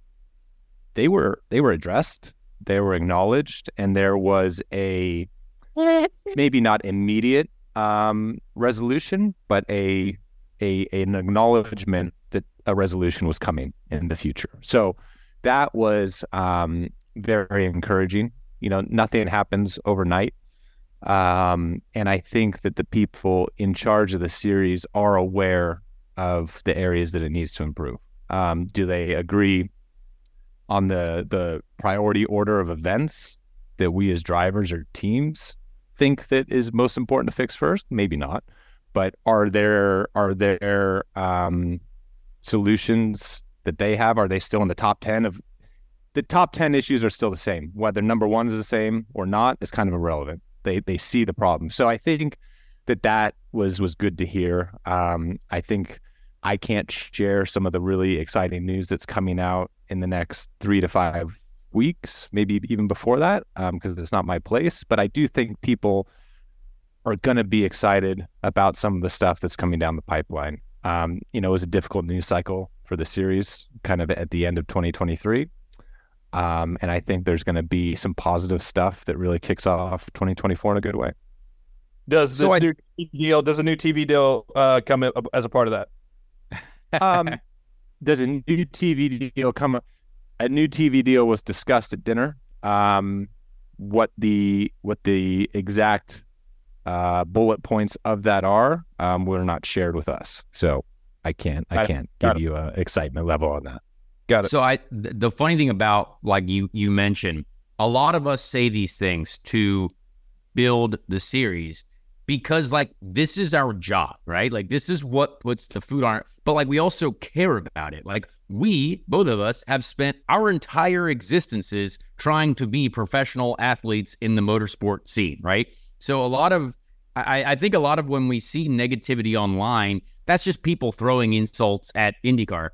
they were they were addressed, they were acknowledged, and there was a maybe not immediate um, resolution, but a a an acknowledgement that a resolution was coming in the future. So that was um, very encouraging. You know, nothing happens overnight. Um, and I think that the people in charge of the series are aware of the areas that it needs to improve. Um, do they agree on the the priority order of events that we as drivers or teams think that is most important to fix first? Maybe not. But are there are there um, solutions that they have? Are they still in the top ten of the top 10 issues are still the same. Whether number one is the same or not is kind of irrelevant. They they see the problem. So I think that that was was good to hear. Um, I think I can't share some of the really exciting news that's coming out in the next three to five weeks, maybe even before that, because um, it's not my place. But I do think people are going to be excited about some of the stuff that's coming down the pipeline. Um, you know, it was a difficult news cycle for the series, kind of at the end of 2023. Um, and I think there's going to be some positive stuff that really kicks off 2024 in a good way. Does the so new I, deal? Does a new TV deal uh, come as a part of that? um, does a new TV deal come? A new TV deal was discussed at dinner. Um, what the what the exact uh, bullet points of that are um, were not shared with us, so I can't I can't give you an excitement level on that. Got it. So I th- the funny thing about like you you mentioned, a lot of us say these things to build the series because like this is our job, right? Like this is what puts the food on. But like we also care about it. Like we, both of us, have spent our entire existences trying to be professional athletes in the motorsport scene, right? So a lot of I, I think a lot of when we see negativity online, that's just people throwing insults at IndyCar.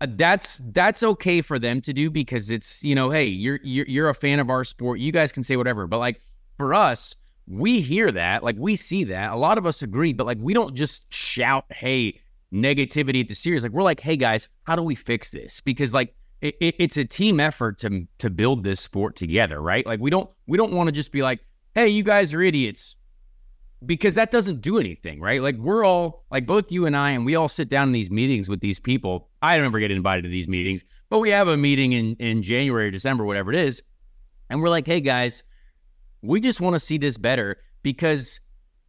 Uh, that's that's okay for them to do because it's you know hey you're, you're you're a fan of our sport. You guys can say whatever. But like for us we hear that like we see that. A lot of us agree but like we don't just shout hey negativity at the series. Like we're like hey guys how do we fix this? Because like it, it, it's a team effort to to build this sport together right? Like we don't we don't want to just be like hey you guys are idiots because that doesn't do anything, right? Like we're all like both you and I, and we all sit down in these meetings with these people. I never get invited to these meetings, but we have a meeting in in January, December, whatever it is, and we're like, hey guys, we just want to see this better because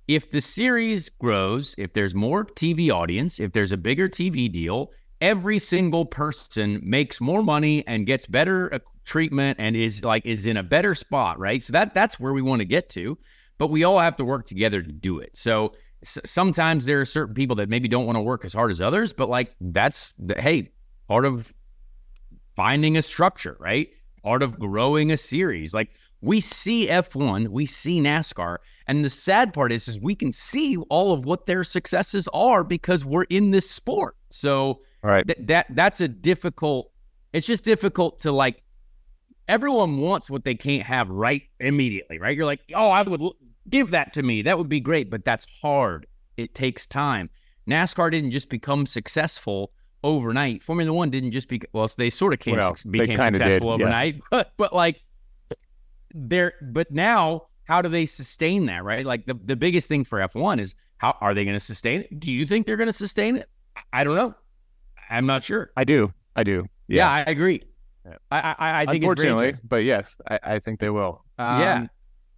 if the series grows, if there's more TV audience, if there's a bigger TV deal, every single person makes more money and gets better uh, treatment and is like is in a better spot, right? So that that's where we want to get to but we all have to work together to do it. So s- sometimes there are certain people that maybe don't want to work as hard as others, but like that's the, hey, part of finding a structure, right? Part of growing a series. Like we see F1, we see NASCAR, and the sad part is is we can see all of what their successes are because we're in this sport. So right. th- that that's a difficult it's just difficult to like everyone wants what they can't have right immediately, right? You're like, "Oh, I would give that to me. That would be great, but that's hard. It takes time. NASCAR didn't just become successful overnight. Formula One didn't just be well, they sort of came well, became successful did, overnight, yeah. but but like there but now how do they sustain that, right? Like the, the biggest thing for F1 is how are they going to sustain it? Do you think they're going to sustain it? I don't know. I'm not sure. I do. I do. Yeah, yeah I agree. Yeah. I, I, I think unfortunately, but yes, I, I think they will. Um, yeah,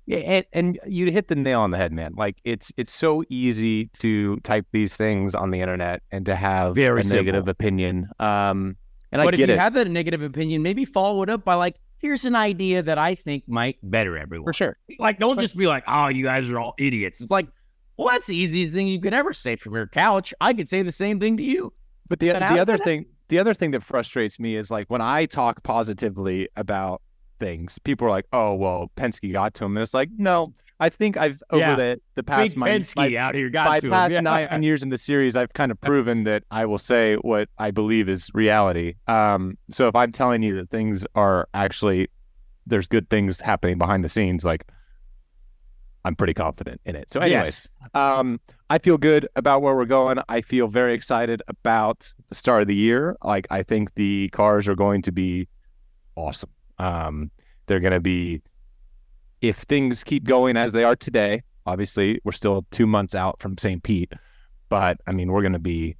yeah, and, and you hit the nail on the head, man. Like it's it's so easy to type these things on the internet and to have Very a simple. negative opinion. Um, and but I get if you it. have that negative opinion, maybe follow it up by like, here's an idea that I think might better everyone. For sure. Like, don't just be like, oh, you guys are all idiots. It's like, well, that's the easiest thing you could ever say from your couch. I could say the same thing to you. But the but the other thing, the other thing that frustrates me is like when I talk positively about things. People are like, "Oh, well, Penske got to him," and it's like, no. I think I've over yeah. the the past Big my, Penske my, out here got my to past him. Yeah. nine years in the series, I've kind of proven that I will say what I believe is reality. Um, so if I'm telling you that things are actually there's good things happening behind the scenes, like I'm pretty confident in it. So, anyways, yes. um, I feel good about where we're going. I feel very excited about the start of the year. Like I think the cars are going to be awesome. Um, they're going to be, if things keep going as they are today, obviously we're still two months out from St. Pete, but I mean, we're going to be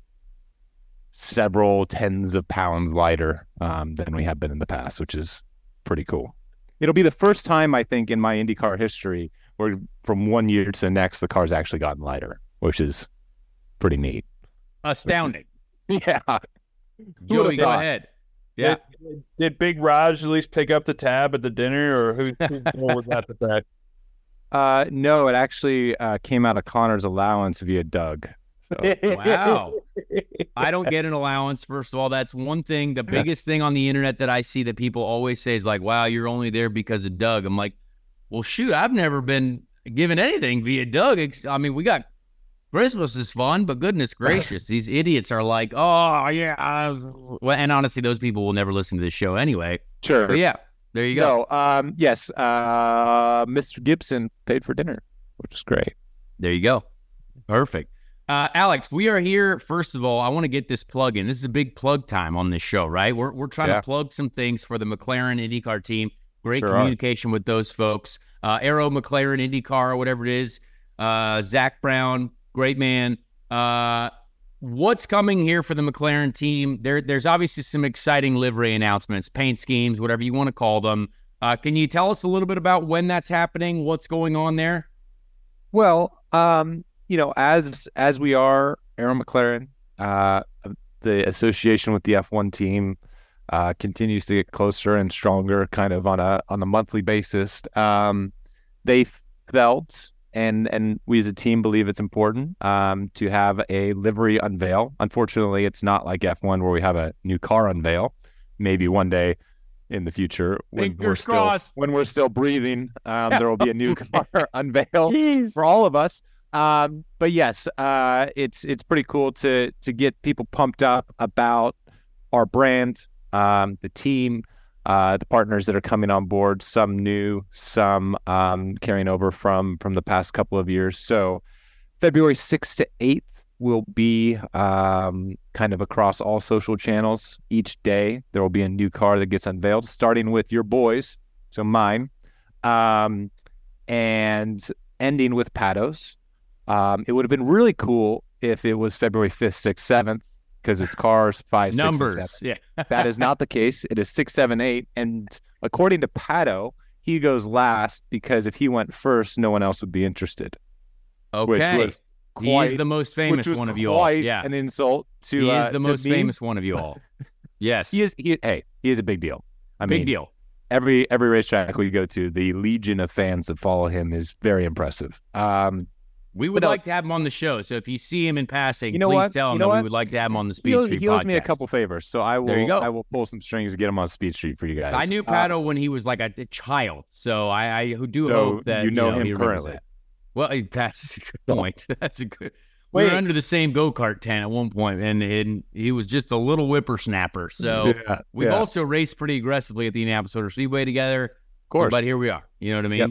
several tens of pounds lighter um, than we have been in the past, which is pretty cool. It'll be the first time I think in my IndyCar history where from one year to the next, the car's actually gotten lighter, which is pretty neat. Astounding. yeah. Joey, go ahead. Yeah. Did, did, Big Raj at least pick up the tab at the dinner, or who, who was that the fact? Uh, no, it actually uh, came out of Conor's allowance via Doug. So. wow. I don't get an allowance. First of all, that's one thing. The biggest thing on the internet that I see that people always say is like, "Wow, you're only there because of Doug." I'm like, "Well, shoot, I've never been given anything via Doug. I mean, we got Christmas is fun, but goodness gracious, these idiots are like, "Oh yeah." Well, and honestly, those people will never listen to this show anyway. Sure. But yeah, there you go. No, um, yes, uh, Mr. Gibson paid for dinner, which is great. There you go. Perfect. Uh, Alex, we are here. First of all, I want to get this plug in. This is a big plug time on this show, right? We're, we're trying Yeah. to plug some things for the McLaren IndyCar team. Great Sure are. communication with those folks. Uh, Arrow McLaren IndyCar, or whatever it is. Uh, Zak Brown, great man. Uh, what's coming here for the McLaren team? There, there's obviously some exciting livery announcements, paint schemes, whatever you want to call them. Uh, can you tell us a little bit about when that's happening? What's going on there? Well, um, you know, as as we are Arrow McLaren, uh, the association with the F1 team uh, continues to get closer and stronger, kind of on a on a monthly basis. Um, they felt, and and we as a team believe it's important um, to have a livery unveil. Unfortunately, it's not like F1 where we have a new car unveil. Maybe one day in the future when we're Fingers still crossed. when we're still breathing, um, there will be a new car unveil Jeez. for all of us. Um, but yes, uh, it's it's pretty cool to to get people pumped up about our brand, um, the team, uh, the partners that are coming on board. Some new, some um, carrying over from from the past couple of years. So February sixth to eighth will be um, kind of across all social channels. Each day there will be a new car that gets unveiled, starting with your boys, so mine, um, and ending with Patos. Um, it would have been really cool if it was February 5th, 6th, 7th, because it's cars 5, 6, and Numbers. 7. Yeah. That is not the case. It is six, seven, eight, And according to Pato, he goes last because if he went first, no one else would be interested. Okay. Which was he quite, is the most famous one of you all. Yeah. an insult to he uh, is the to most me. famous one of you all. Yes. He is, he, hey, he is a big deal. I Big mean, deal. every every racetrack we go to, the legion of fans that follow him is very impressive. Um, We would but like to have him on the show. So if you see him in passing, You know please what? tell You him know that we would like to have him on the he Speed owes, Street he owes me a couple favors, so I will There you go. I will pull some strings to get him on Speed Street for you guys. I knew Uh, Pato when he was like a, a child, so I, I who do So hope that you know he him remembers currently. that. Well, that's a good point. That's a good. We were under the same go kart tent at one point, and, and he was just a little whippersnapper. So yeah, we've yeah, also raced pretty aggressively at the Indianapolis Motor Speedway together. of course. But here we are. You know what I mean? Yep.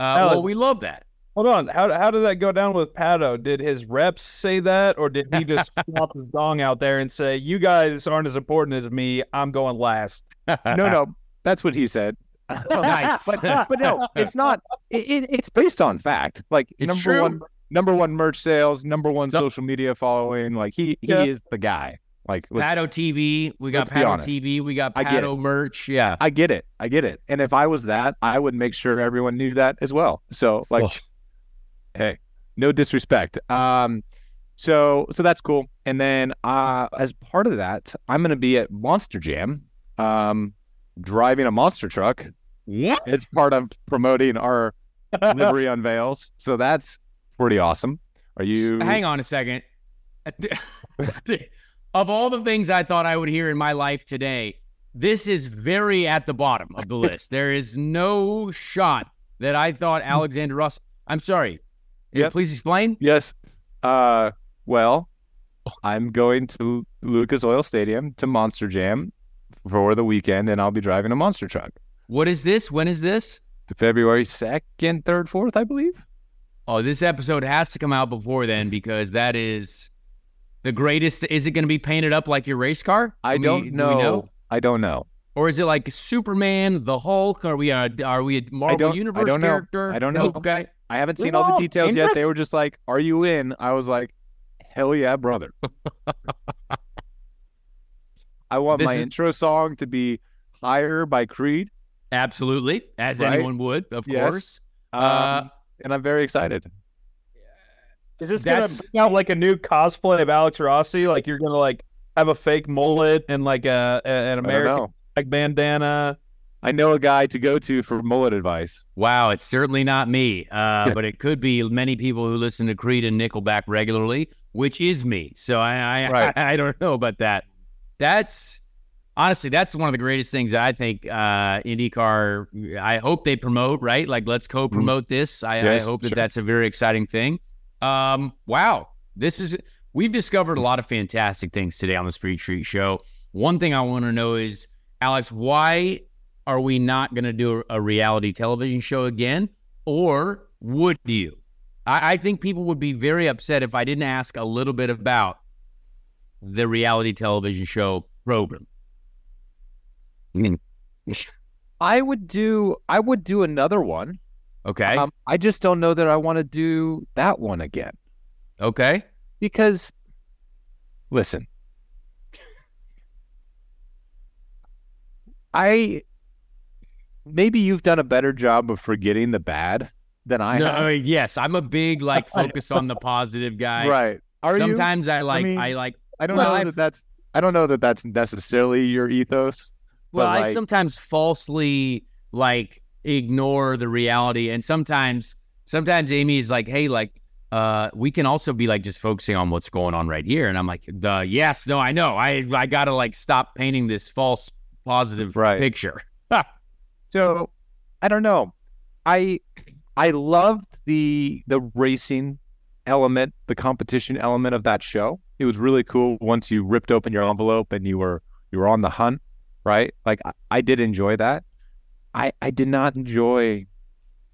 Uh, well, we love that. Hold on. How how did that go down with Pato? Did his reps say that, or did he just flop his dong out there and say, "You guys aren't as important as me. I'm going last"? no, no, that's what he said. Oh, nice. but but no, it's not. It, it, it's based on fact. Like It's number true. one, number one merch sales, number one No- social media following. Like he he Yeah. is the guy. Like let's- Pato TV. We got let's Pato. TV. We got I get Pato merch. Yeah. I get it. I get it. And if I was that, I would make sure everyone knew that as well. So like, Oh. Hey, no disrespect. Um, so so that's cool. And then uh, as part of that, I'm going to be at Monster Jam, um, driving a monster truck What? as part of promoting our livery unveils. So that's pretty awesome. Are you? Hang on a second. of all the things I thought I would hear in my life today, this is very at the bottom of the list. there is no shot that I thought Alexander Russ. I'm sorry. Yep. Please explain. Yes. Uh, well, I'm going to Lucas Oil Stadium to Monster Jam for the weekend, and I'll be driving a monster truck. What is this? When is this? February second, third, fourth, I believe. Oh, this episode has to come out before then because that is the greatest. Is it going to be painted up like your race car? I Do we- don't do know. I don't know. Or is it like Superman, the Hulk? Are we a are we a Marvel don't- I Universe don't know. character? I don't know. Okay. I haven't We're seen all the details yet. They were just like, "Are you in?" I was like, "Hell yeah, brother!" I want This my is- intro song to be "Higher" by Creed. Absolutely, as Right? anyone would, of Yes. course. Um, Uh, and I'm very excited. Is this gonna That's- bring out like a new cosplay of Alex Rossi? Like you're gonna like have a fake mullet and like a, a- an American know. flag bandana. I know a guy to go to for mullet advice. Wow, it's certainly not me, uh, but it could be many people who listen to Creed and Nickelback regularly, which is me. So I I, Right. I, I don't know about that. That's honestly that's one of the greatest things I think uh, IndyCar. I hope they promote right. Like let's co-promote this. I, Yes, I hope that sure. that's a very exciting thing. Um, wow, this is we've discovered a lot of fantastic things today on the Street Street Show. One thing I want to know is Alex, why are we not going to do a reality television show again? Or would you? I, I think people would be very upset if I didn't ask a little bit about the reality television show program. I would do I would do another one. Okay. Um, I just don't know that I want to do that one again okay. because listen. I maybe you've done a better job of forgetting the bad than I no, have. yes, I'm a big like focus on the positive guy. right. Are you? Sometimes I like I, mean, like I don't well, know I've- that that's I don't know that that's necessarily your ethos. Well, But, I sometimes falsely like ignore the reality, and sometimes sometimes Amy is like, "Hey, like, uh, we can also be like just focusing on what's going on right here," and I'm like, "The yes, no, I know, I I gotta like stop painting this false positive Right. picture." So I don't know. I I loved the the racing element, the competition element of that show. It was really cool once you ripped open your envelope and you were you were on the hunt, right? Like I, I did enjoy that. I I did not enjoy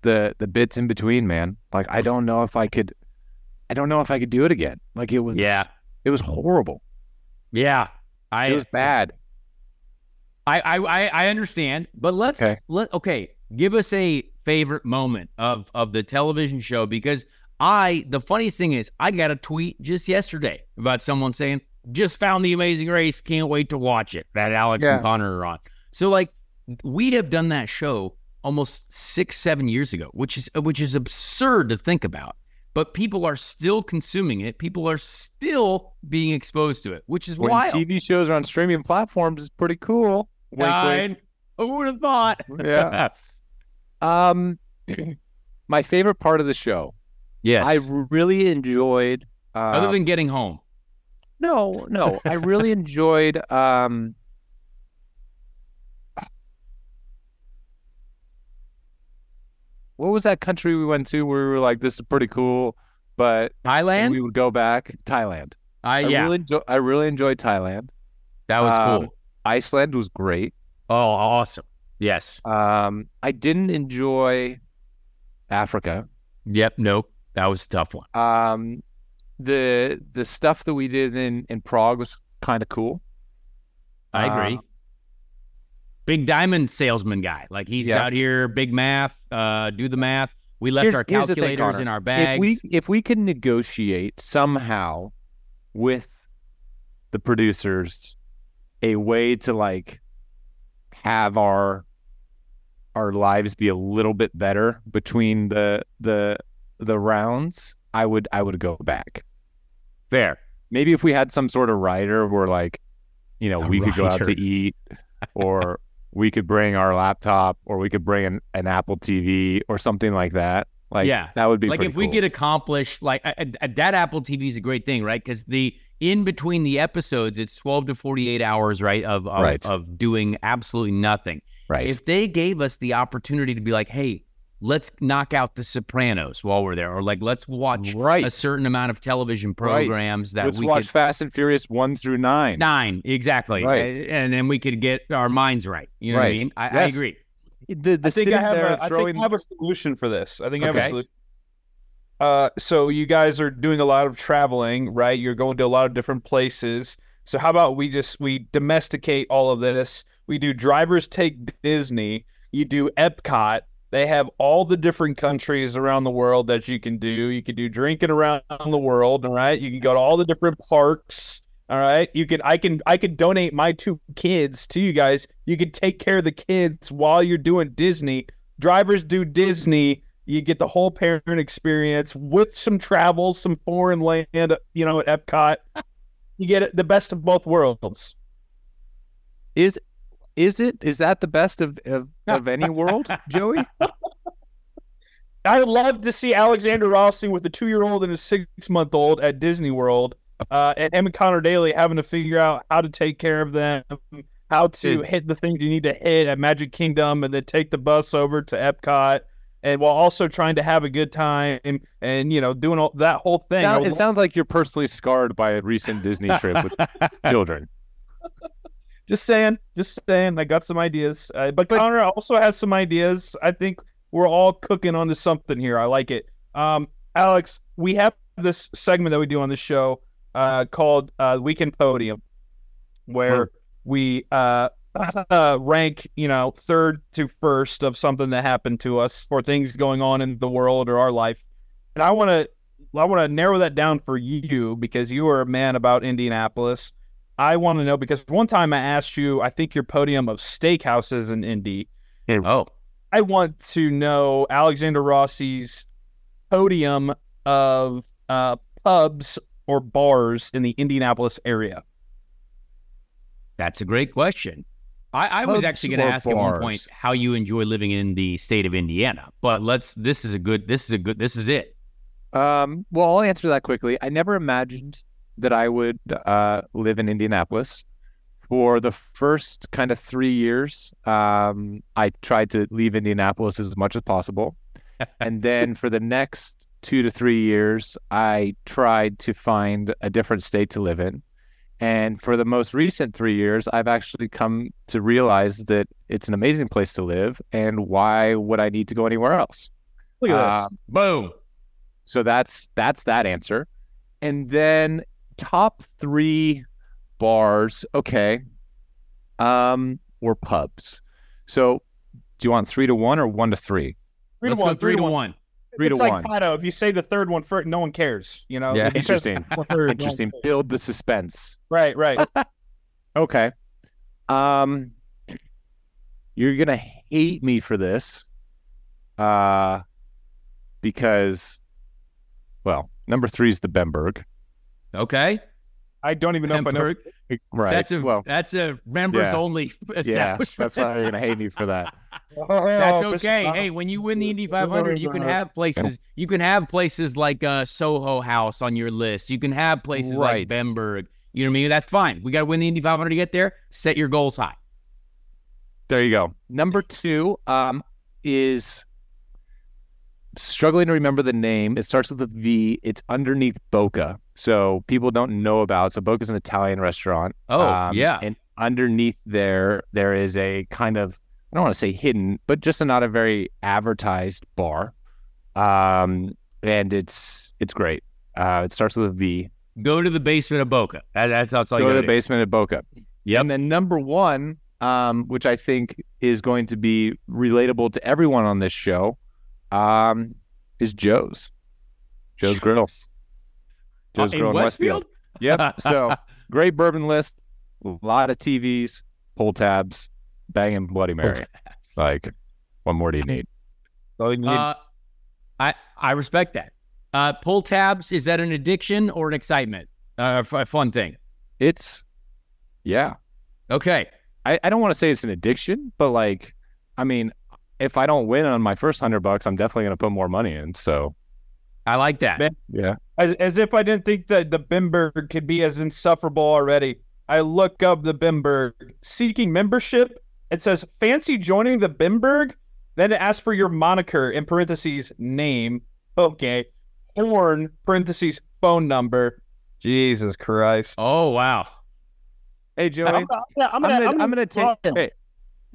the the bits in between, man. Like I don't know if I could I don't know if I could do it again. Like it was Yeah. it was horrible. Yeah, I It was bad. I, I I I understand, but let's Okay. let okay. Give us a favorite moment of of the television show because I the funniest thing is I got a tweet just yesterday about someone saying just found the Amazing Race, can't wait to watch it. That Alex Yeah. and Conor are on. So like we have done that show almost six seven years ago, which is which is absurd to think about. But people are still consuming it. People are still being exposed to it, which is wild. TV shows are on streaming platforms is pretty cool. Wink, wink. Who would have thought? Yeah. Um, my favorite part of the show. yes. I really enjoyed. Uh, Other than getting home. no, no, I really enjoyed. Um, what was that country we went to where we were like, "This is pretty cool," but Thailand? we would go back. Thailand. I I yeah. really enjoy. I really enjoyed Thailand. that was um, cool. Iceland was great. Oh, awesome. Yes. Um, I didn't enjoy Africa. Yep. Nope. That was a tough one. Um, the the stuff that we did in in Prague was kind of cool. I Uh, agree. Big diamond salesman guy. Like he's Yeah. out here, big math, uh, do the math. We left Here's- our thing, calculators Conor. in our bags. If we if we can negotiate somehow with the producers a way to like have our our lives be a little bit better between the the the rounds, I would I would go back. Fair. Maybe if we had some sort of rider where like, you know, A we could go out to eat or we could bring our laptop or we could bring an, an Apple TV or something like that. Like Yeah. that would be like if we cool. could accomplish like that apple tv is a great thing right because the in between the episodes it's 12 to 48 hours right of of, Right. of doing absolutely nothing right. if they gave us the opportunity to be like hey let's knock out the sopranos while we're there or like let's watch Right. a certain amount of television Right. programs that Let's we watch could Fast and Furious one through nine. nine exactly Right. And then we could get our minds right you know what i mean i, I agree The the I think I have, a, I throwing think I have a solution for this. I think I have a solution. Uh, so you guys are doing a lot of traveling, right? You're going to a lot of different places. So how about we just we domesticate all of this? We do drivers take Disney. You do Epcot. They have all the different countries around the world that you can do. You can do drinking around the world, all right? You can go to all the different parks. All right. You can I can I can donate my two kids to you guys. You can take care of the kids while you're doing Disney. Drivers do Disney. You get the whole parent experience with some travel, some foreign land, you know, at Epcot. You get it, the best of both worlds. is Is it? Is that the best of of, of any world, Joey? I love to see Alexander Rossi with a two year old and a six month old at Disney World, uh, and him and Conor Daly having to figure out how to take care of them, how to Dude. hit the things you need to hit at Magic Kingdom, and then take the bus over to Epcot, and while also trying to have a good time and you know doing all that whole thing. Sound, it sounds like you're personally scarred by a recent Disney trip with children. just saying, just saying. I got some ideas, uh, but, Conor also has some ideas. I think we're all cooking onto something here. I like it. Um, Alex, we have this segment that we do on the show uh, called uh, Weekend Podium, where we uh, uh, rank, you know, third to first of something that happened to us or things going on in the world or our life. And I want to, I want to narrow that down for you because you are a man about Indianapolis. I want to know because one time I asked you, I think your podium of steakhouses in Indy. Oh, I want to know Alexander Rossi's podium of uh, pubs or bars in the Indianapolis area. that's a great question. I, I was actually going to or ask at one point how you enjoy living in the state of Indiana, but let's. This is a good. This is a good. This is it. Um, well, I'll answer that quickly. I never imagined that I would uh, live in Indianapolis. For the first kind of three years, um, I tried to leave Indianapolis as much as possible. and then for the next two to three years, I tried to find a different state to live in. And for the most recent three years, I've actually come to realize that it's an amazing place to live. And why would I need to go anywhere else? Look at this. Um, Boom. so that's that's that answer. And then top three bars, okay. Um, or pubs. So do you want three to one or one to three? Three Let's to one, go three to one. Three it's to like one. Pato, if you say the third one first, no one cares. You know, Yeah. If Interesting. third, Interesting. cares. Build the suspense. Right, right. Okay. Um you're gonna hate me for this. Uh because well, number three is the Bemberg. Okay. I don't even know if I know. Right. That's a well that's a members Yeah. only yeah, that's why you're gonna hate me for that. That's Oh, okay. Hey, when you win the Indy 500, you can have places. You can have places like uh, Soho House on your list. You can have places like Right. Bemberg. You know what I mean? That's fine. We got to win the Indy 500 to get there. Set your goals high. There you go. Number two um, is struggling to remember the name. It starts with a V. It's underneath Boca, so people don't know about. So Boca's an Italian restaurant. Oh, Um, yeah. and underneath there, there is a kind of I don't want to say hidden, but just a not a very advertised bar. Um, and it's it's great. Uh, it starts with a V. Go to the basement of Boca. That, that's, that's all Go you to the do. basement of Boca. Yep. And then number one, um, which I think is going to be relatable to everyone on this show, um, is Joe's. Joe's Grill. Joe's Uh, Grill in in Westfield? Westfield. Yep. So great bourbon list, a lot of TVs, pull tabs, banging Bloody Mary. Like, what more do you need? All you need- Uh, I I respect that. Uh, pull tabs is that an addiction or an excitement? Uh, f- a fun thing. It's, yeah. Okay. I, I don't want to say it's an addiction, but like, I mean, if I don't win on my first hundred bucks, I'm definitely going to put more money in. So, I like that. Man. yeah. as, as if I didn't think that the Bemberg could be as insufferable already. I look up the Bemberg seeking membership. It says fancy joining the Bemberg. Then it asks for your moniker in parentheses name. Okay. Horn parentheses phone number. Jesus Christ. Oh wow. Hey, Joey. I'm, gonna, I'm, I'm gonna, gonna, I'm gonna take. Wrong. Hey,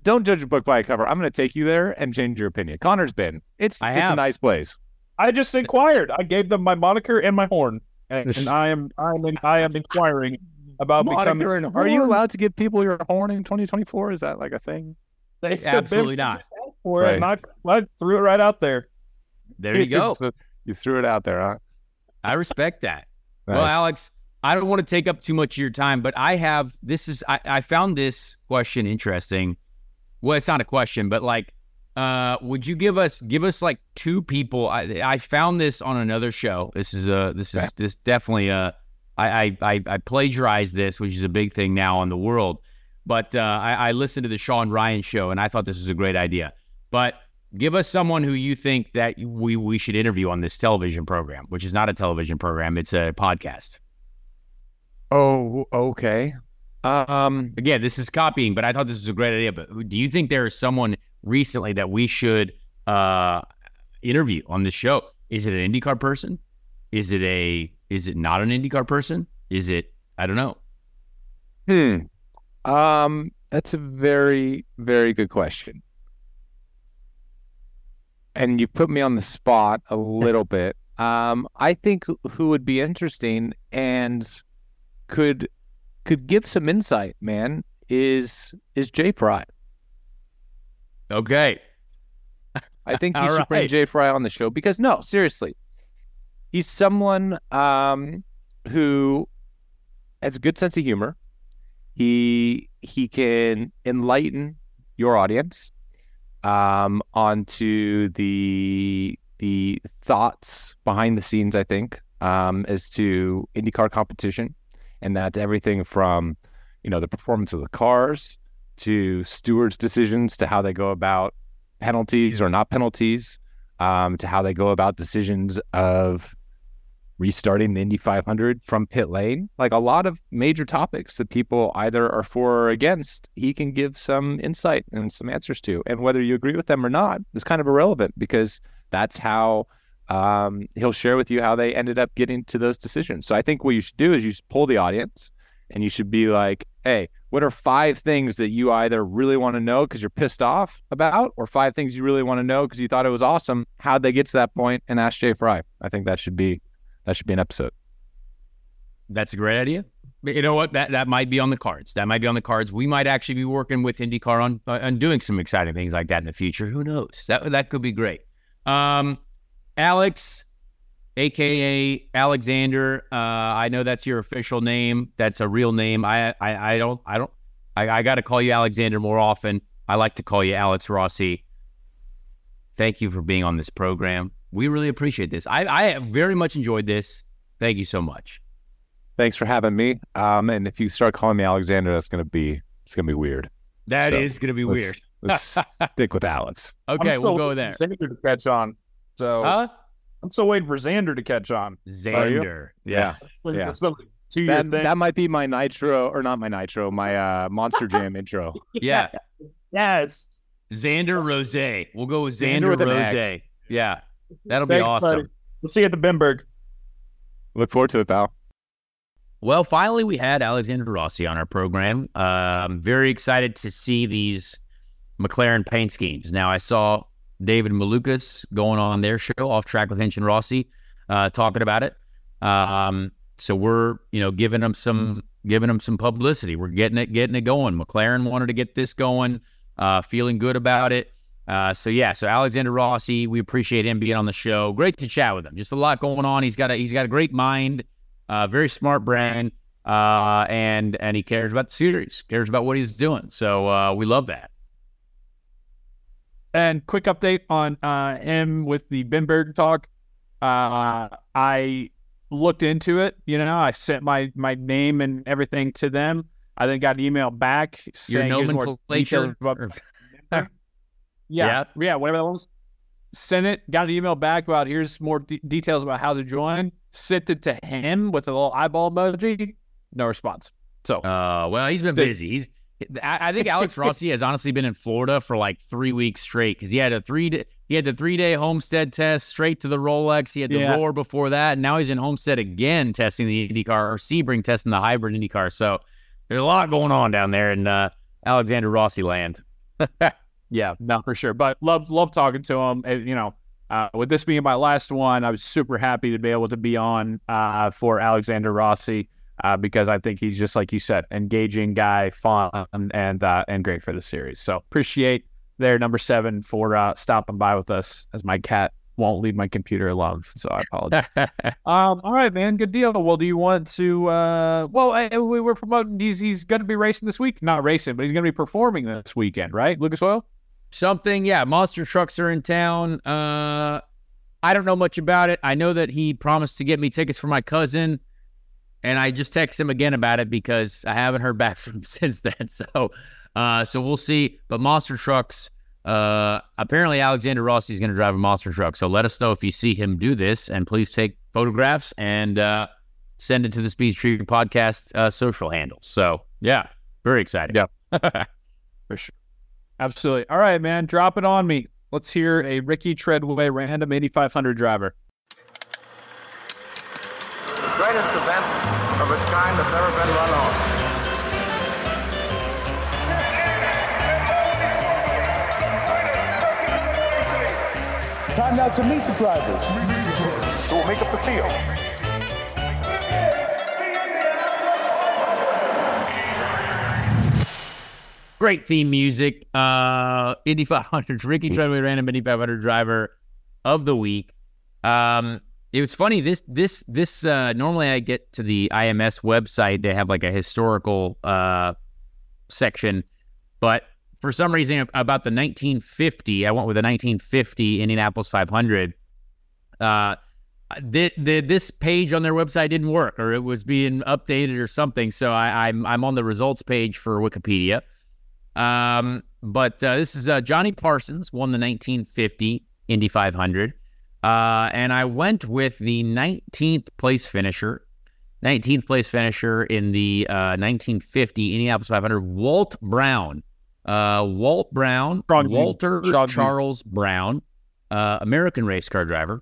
don't judge a book by a cover. I'm gonna take you there and change your opinion. Conor's been. It's I it's a nice place. I just inquired. I gave them my moniker and my horn, and, and I am I am I am inquiring about becoming. Moniker and Are you allowed to give people your horn in 2024? Is that like a thing? They said Absolutely not. is out For it, and I, I threw it right out there. There you go. So you threw it out there, huh? I respect that. Well, Alex, I don't want to take up too much of your time, but I have this is I, I found this question interesting. Well, it's not a question, but like, uh, would you give us give us like two people? I I found this on another show. This is a this is this definitely a I I I, I plagiarized this, which is a big thing now in the world. but uh, I, I listened to the Sean Ryan show and I thought this was a great idea. But give us someone who you think that we we should interview on this television program, which is not a television program; it's a podcast. Oh, okay. Um, Again, this is copying, but I thought this was a great idea. But do you think there is someone recently that we should uh, interview on this show? Is it an IndyCar person? Is it a? Is it not an IndyCar person? Is it? I don't know. hmm. Um, that's a very, very good question. And you put me on the spot a little bit. Um, I think who- would be interesting and could could give some insight, man, is is Jay Frye. Okay. I think you should bring right. Jay Frye on the show because no, seriously, he's someone um, who has a good sense of humor. He he can enlighten your audience um, onto the the thoughts behind the scenes. I think um, as to IndyCar competition, and that's everything from you know the performance of the cars to stewards' decisions to how they go about penalties or not penalties, um, to how they go about decisions of restarting the Indy 500 from pit lane. Like a lot of major topics that people either are for or against, he can give some insight and some answers to. And whether you agree with them or not is kind of irrelevant because that's how um, he'll share with you how they ended up getting to those decisions. So I think what you should do is you should pull the audience and you should be like, hey, what are five things that you either really want to know because you're pissed off about, or five things you really want to know because you thought it was awesome? How'd they get to that point? And ask Jay Frye. I think that should be that should be an episode. That's a great idea. But you know what? That that might be on the cards. That might be on the cards. We might actually be working with IndyCar on uh, on doing some exciting things like that in the future. Who knows? That that could be great. Um, Alex, aka Alexander. Uh, I know that's your official name. That's a real name. I I, I don't I don't I, I got to call you Alexander more often. I like to call you Alex Rossi. Thank you for being on this program. We really appreciate this. I I very much enjoyed this. Thank you so much. Thanks for having me. Um, and if you start calling me Alexander, that's gonna be it's gonna be weird. That So, is going to be let's- weird. Let's stick with Alex. Okay, I'm still we'll go there. for to catch on. So Huh? I'm still waiting for Xander to catch on. Xander. Yeah. Yeah. It's been like a two That thing. that might be my nitro or not my nitro, my uh Monster Jam intro. Yeah. yes. Xander Rose. We'll go with Xander Xander, with Rose. Yeah. That'll be awesome. buddy. We'll see you at the Bemberg. Look forward to it, pal. Well, finally, we had Alexander Rossi on our program. Uh, I'm very excited to see these McLaren paint schemes. Now, I saw David Malukas going on their show, Off Track with Hinch and Rossi, uh, talking about it. Um, so we're, you know, giving them some giving them some publicity. We're getting it getting it going. McLaren wanted to get this going, uh, feeling good about it. Uh, so yeah, so Alexander Rossi, we appreciate him being on the show. Great to chat with him. Just a lot going on. He's got a he's got a great mind, uh, very smart brain, uh, and and he cares about the series, cares about what he's doing. So uh, we love that. And quick update on uh, him with the Bemberg talk. Uh, I looked into it. You know, I sent my my name and everything to them. I then got an email back Your saying here's more details nomenclature. about or- yeah, yeah, whatever that was. Sent it. Got an email back about here's more de- details about how to join. Sent it to him with a little eyeball emoji. No response. So Uh, well, he's been busy. He's. I, I think Alex Rossi has honestly been in Florida for like three weeks straight because he had a three day, he had the three day Homestead test straight to the Rolex. He had the Yeah. roar before that, and now he's in Homestead again testing the IndyCar or Sebring testing the hybrid IndyCar. So there's a lot going on down there in uh, Alexander Rossi land. Yeah, no, for sure. But love love talking to him. And, you know, uh, with this being my last one, I was super happy to be able to be on uh, for Alexander Rossi uh, because I think he's just like you said, engaging guy, fun, and uh, and great for the series. So appreciate their number seven for uh, stopping by with us as my cat won't leave my computer alone. So I apologize. um, all right, man, good deal. Well, do you want to? Uh, well, I, we were promoting. He's he's going to be racing this week. Not racing, but he's going to be performing this weekend, right? Lucas Oil. Something, yeah. Monster trucks are in town. Uh, I don't know much about it. I know that he promised to get me tickets for my cousin. And I just texted him again about it because I haven't heard back from him since then. So, uh, so we'll see. But monster trucks. Uh, apparently Alexander Rossi is going to drive a monster truck. So let us know if you see him do this, and please take photographs and uh, send it to the Speed Street Podcast uh, social handles. So yeah, very exciting. Yeah, for sure. Absolutely. All right, man, drop it on me. Let's hear a Ricky Treadway random Indy 500 driver. The greatest event of its kind has never been run off. Time now to meet the drivers who will make up the field. Great theme music. Uh, Indy 500, Ricky Treadway, random Indy 500 driver of the week. Um, it was funny. This this this uh, normally I get to the IMS website. They have like a historical uh, section, but for some reason about the 1950, I went with the 1950 Indianapolis 500. Uh, the, the, this page on their website didn't work, or it was being updated or something. So I, I'm I'm on the results page for Wikipedia. Um, but uh, this is uh, Johnny Parsons won the 1950 Indy 500. Uh, and I went with the 19th place finisher, 19th place finisher in the uh, 1950 Indianapolis 500, Walt Brown. Uh, Walt Brown, Strong Walter Strong Charles Brown, uh, American race car driver.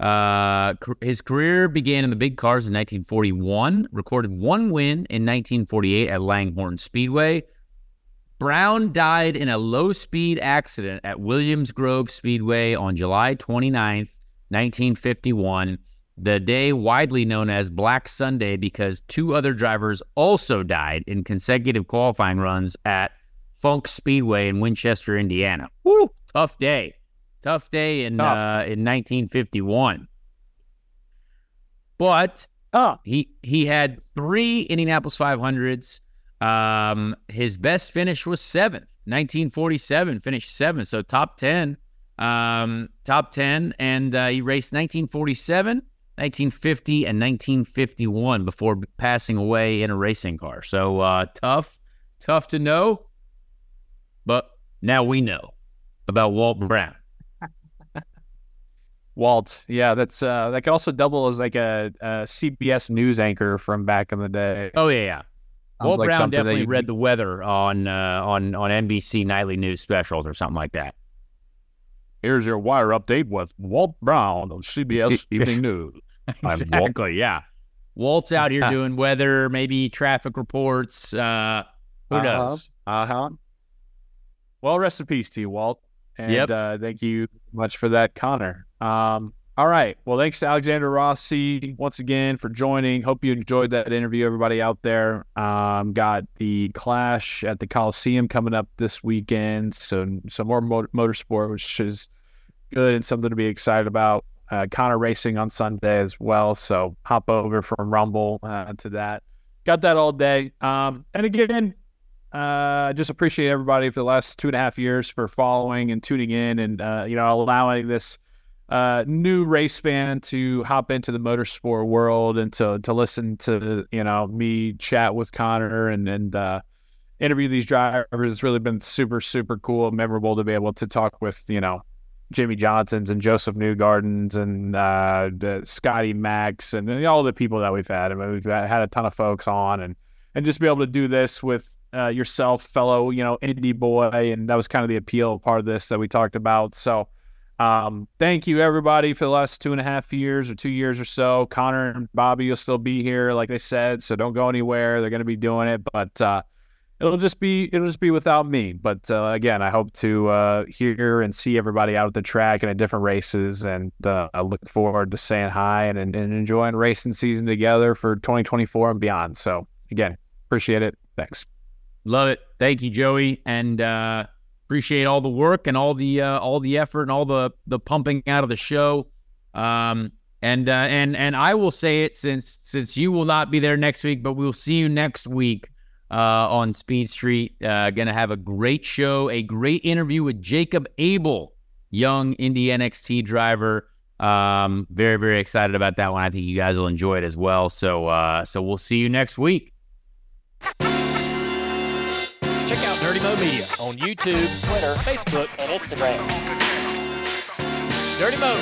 Uh, his career began in the big cars in 1941, recorded one win in 1948 at Langhorne Speedway. Brown died in a low speed accident at Williams Grove Speedway on July 29, 1951, the day widely known as Black Sunday because two other drivers also died in consecutive qualifying runs at Funk Speedway in Winchester, Indiana. Woo! Tough day. Tough day in Tough. Uh, in 1951. But Oh, he he had three Indianapolis 500s. Um, his best finish was seventh, 1947, finished seventh, so top 10. Um, top 10, and uh, he raced 1947, 1950, and 1951 before passing away in a racing car. So uh, tough, tough to know, but now we know about Walt Brown. Walt. Yeah, that's uh, that could also double as like a, a CBS news anchor from back in the day. Oh yeah, yeah. Walt like Brown definitely you'd read the weather on uh, on on NBC nightly news specials or something like that. Here's your wire update with Walt Brown of CBS Evening News. I'm Walt. Exactly. Yeah. Walt's out here doing weather, maybe traffic reports. Uh, who Uh-huh. knows? Uh huh. Well, rest in peace to you, Walt. And Yep. uh, thank you much for that, Conor. Um, all right. Well, thanks to Alexander Rossi once again for joining. Hope you enjoyed that interview, everybody out there. Um, got the Clash at the Coliseum coming up this weekend. So, some more motor- motorsport, which is good and something to be excited about. Uh, Conor racing on Sunday as well. So, hop over from Rumble uh, to that. Got that all day. Um, and again, uh, just appreciate everybody for the last two and a half years for following and tuning in and uh, you know allowing this uh, new race fan to hop into the motorsport world and to to listen to you know me chat with Conor and and uh, interview these drivers. It's really been super super cool, memorable to be able to talk with you know Jimmie Johnsons and Josef Newgardens and uh, Scotty Max and all the people that we've had. I mean, we've had a ton of folks on and and just be able to do this with uh, yourself, fellow, you know, indie boy, and that was kind of the appeal part of this that we talked about. So, um, thank you everybody for the last two and a half years or two years or so. Conor and Bobby will still be here, like they said, so don't go anywhere. They're going to be doing it, but uh, it'll just be it'll just be without me. But uh, again, I hope to uh, hear and see everybody out at the track and at different races, and uh, I look forward to saying hi and, and and enjoying racing season together for 2024 and beyond. So again, appreciate it. Thanks. Love it. Thank you, Joey, and uh, appreciate all the work and all the uh, all the effort and all the the pumping out of the show. Um, and uh, and and I will say it since since you will not be there next week, but we'll see you next week uh, on Speed Street. Uh, gonna have a great show, a great interview with Jacob Abel, young Indy NXT driver. Um, very very excited about that one. I think you guys will enjoy it as well. So uh, so we'll see you next week. Check out Dirty Mo Media on YouTube, Twitter, Facebook, and Instagram. Dirty Mo.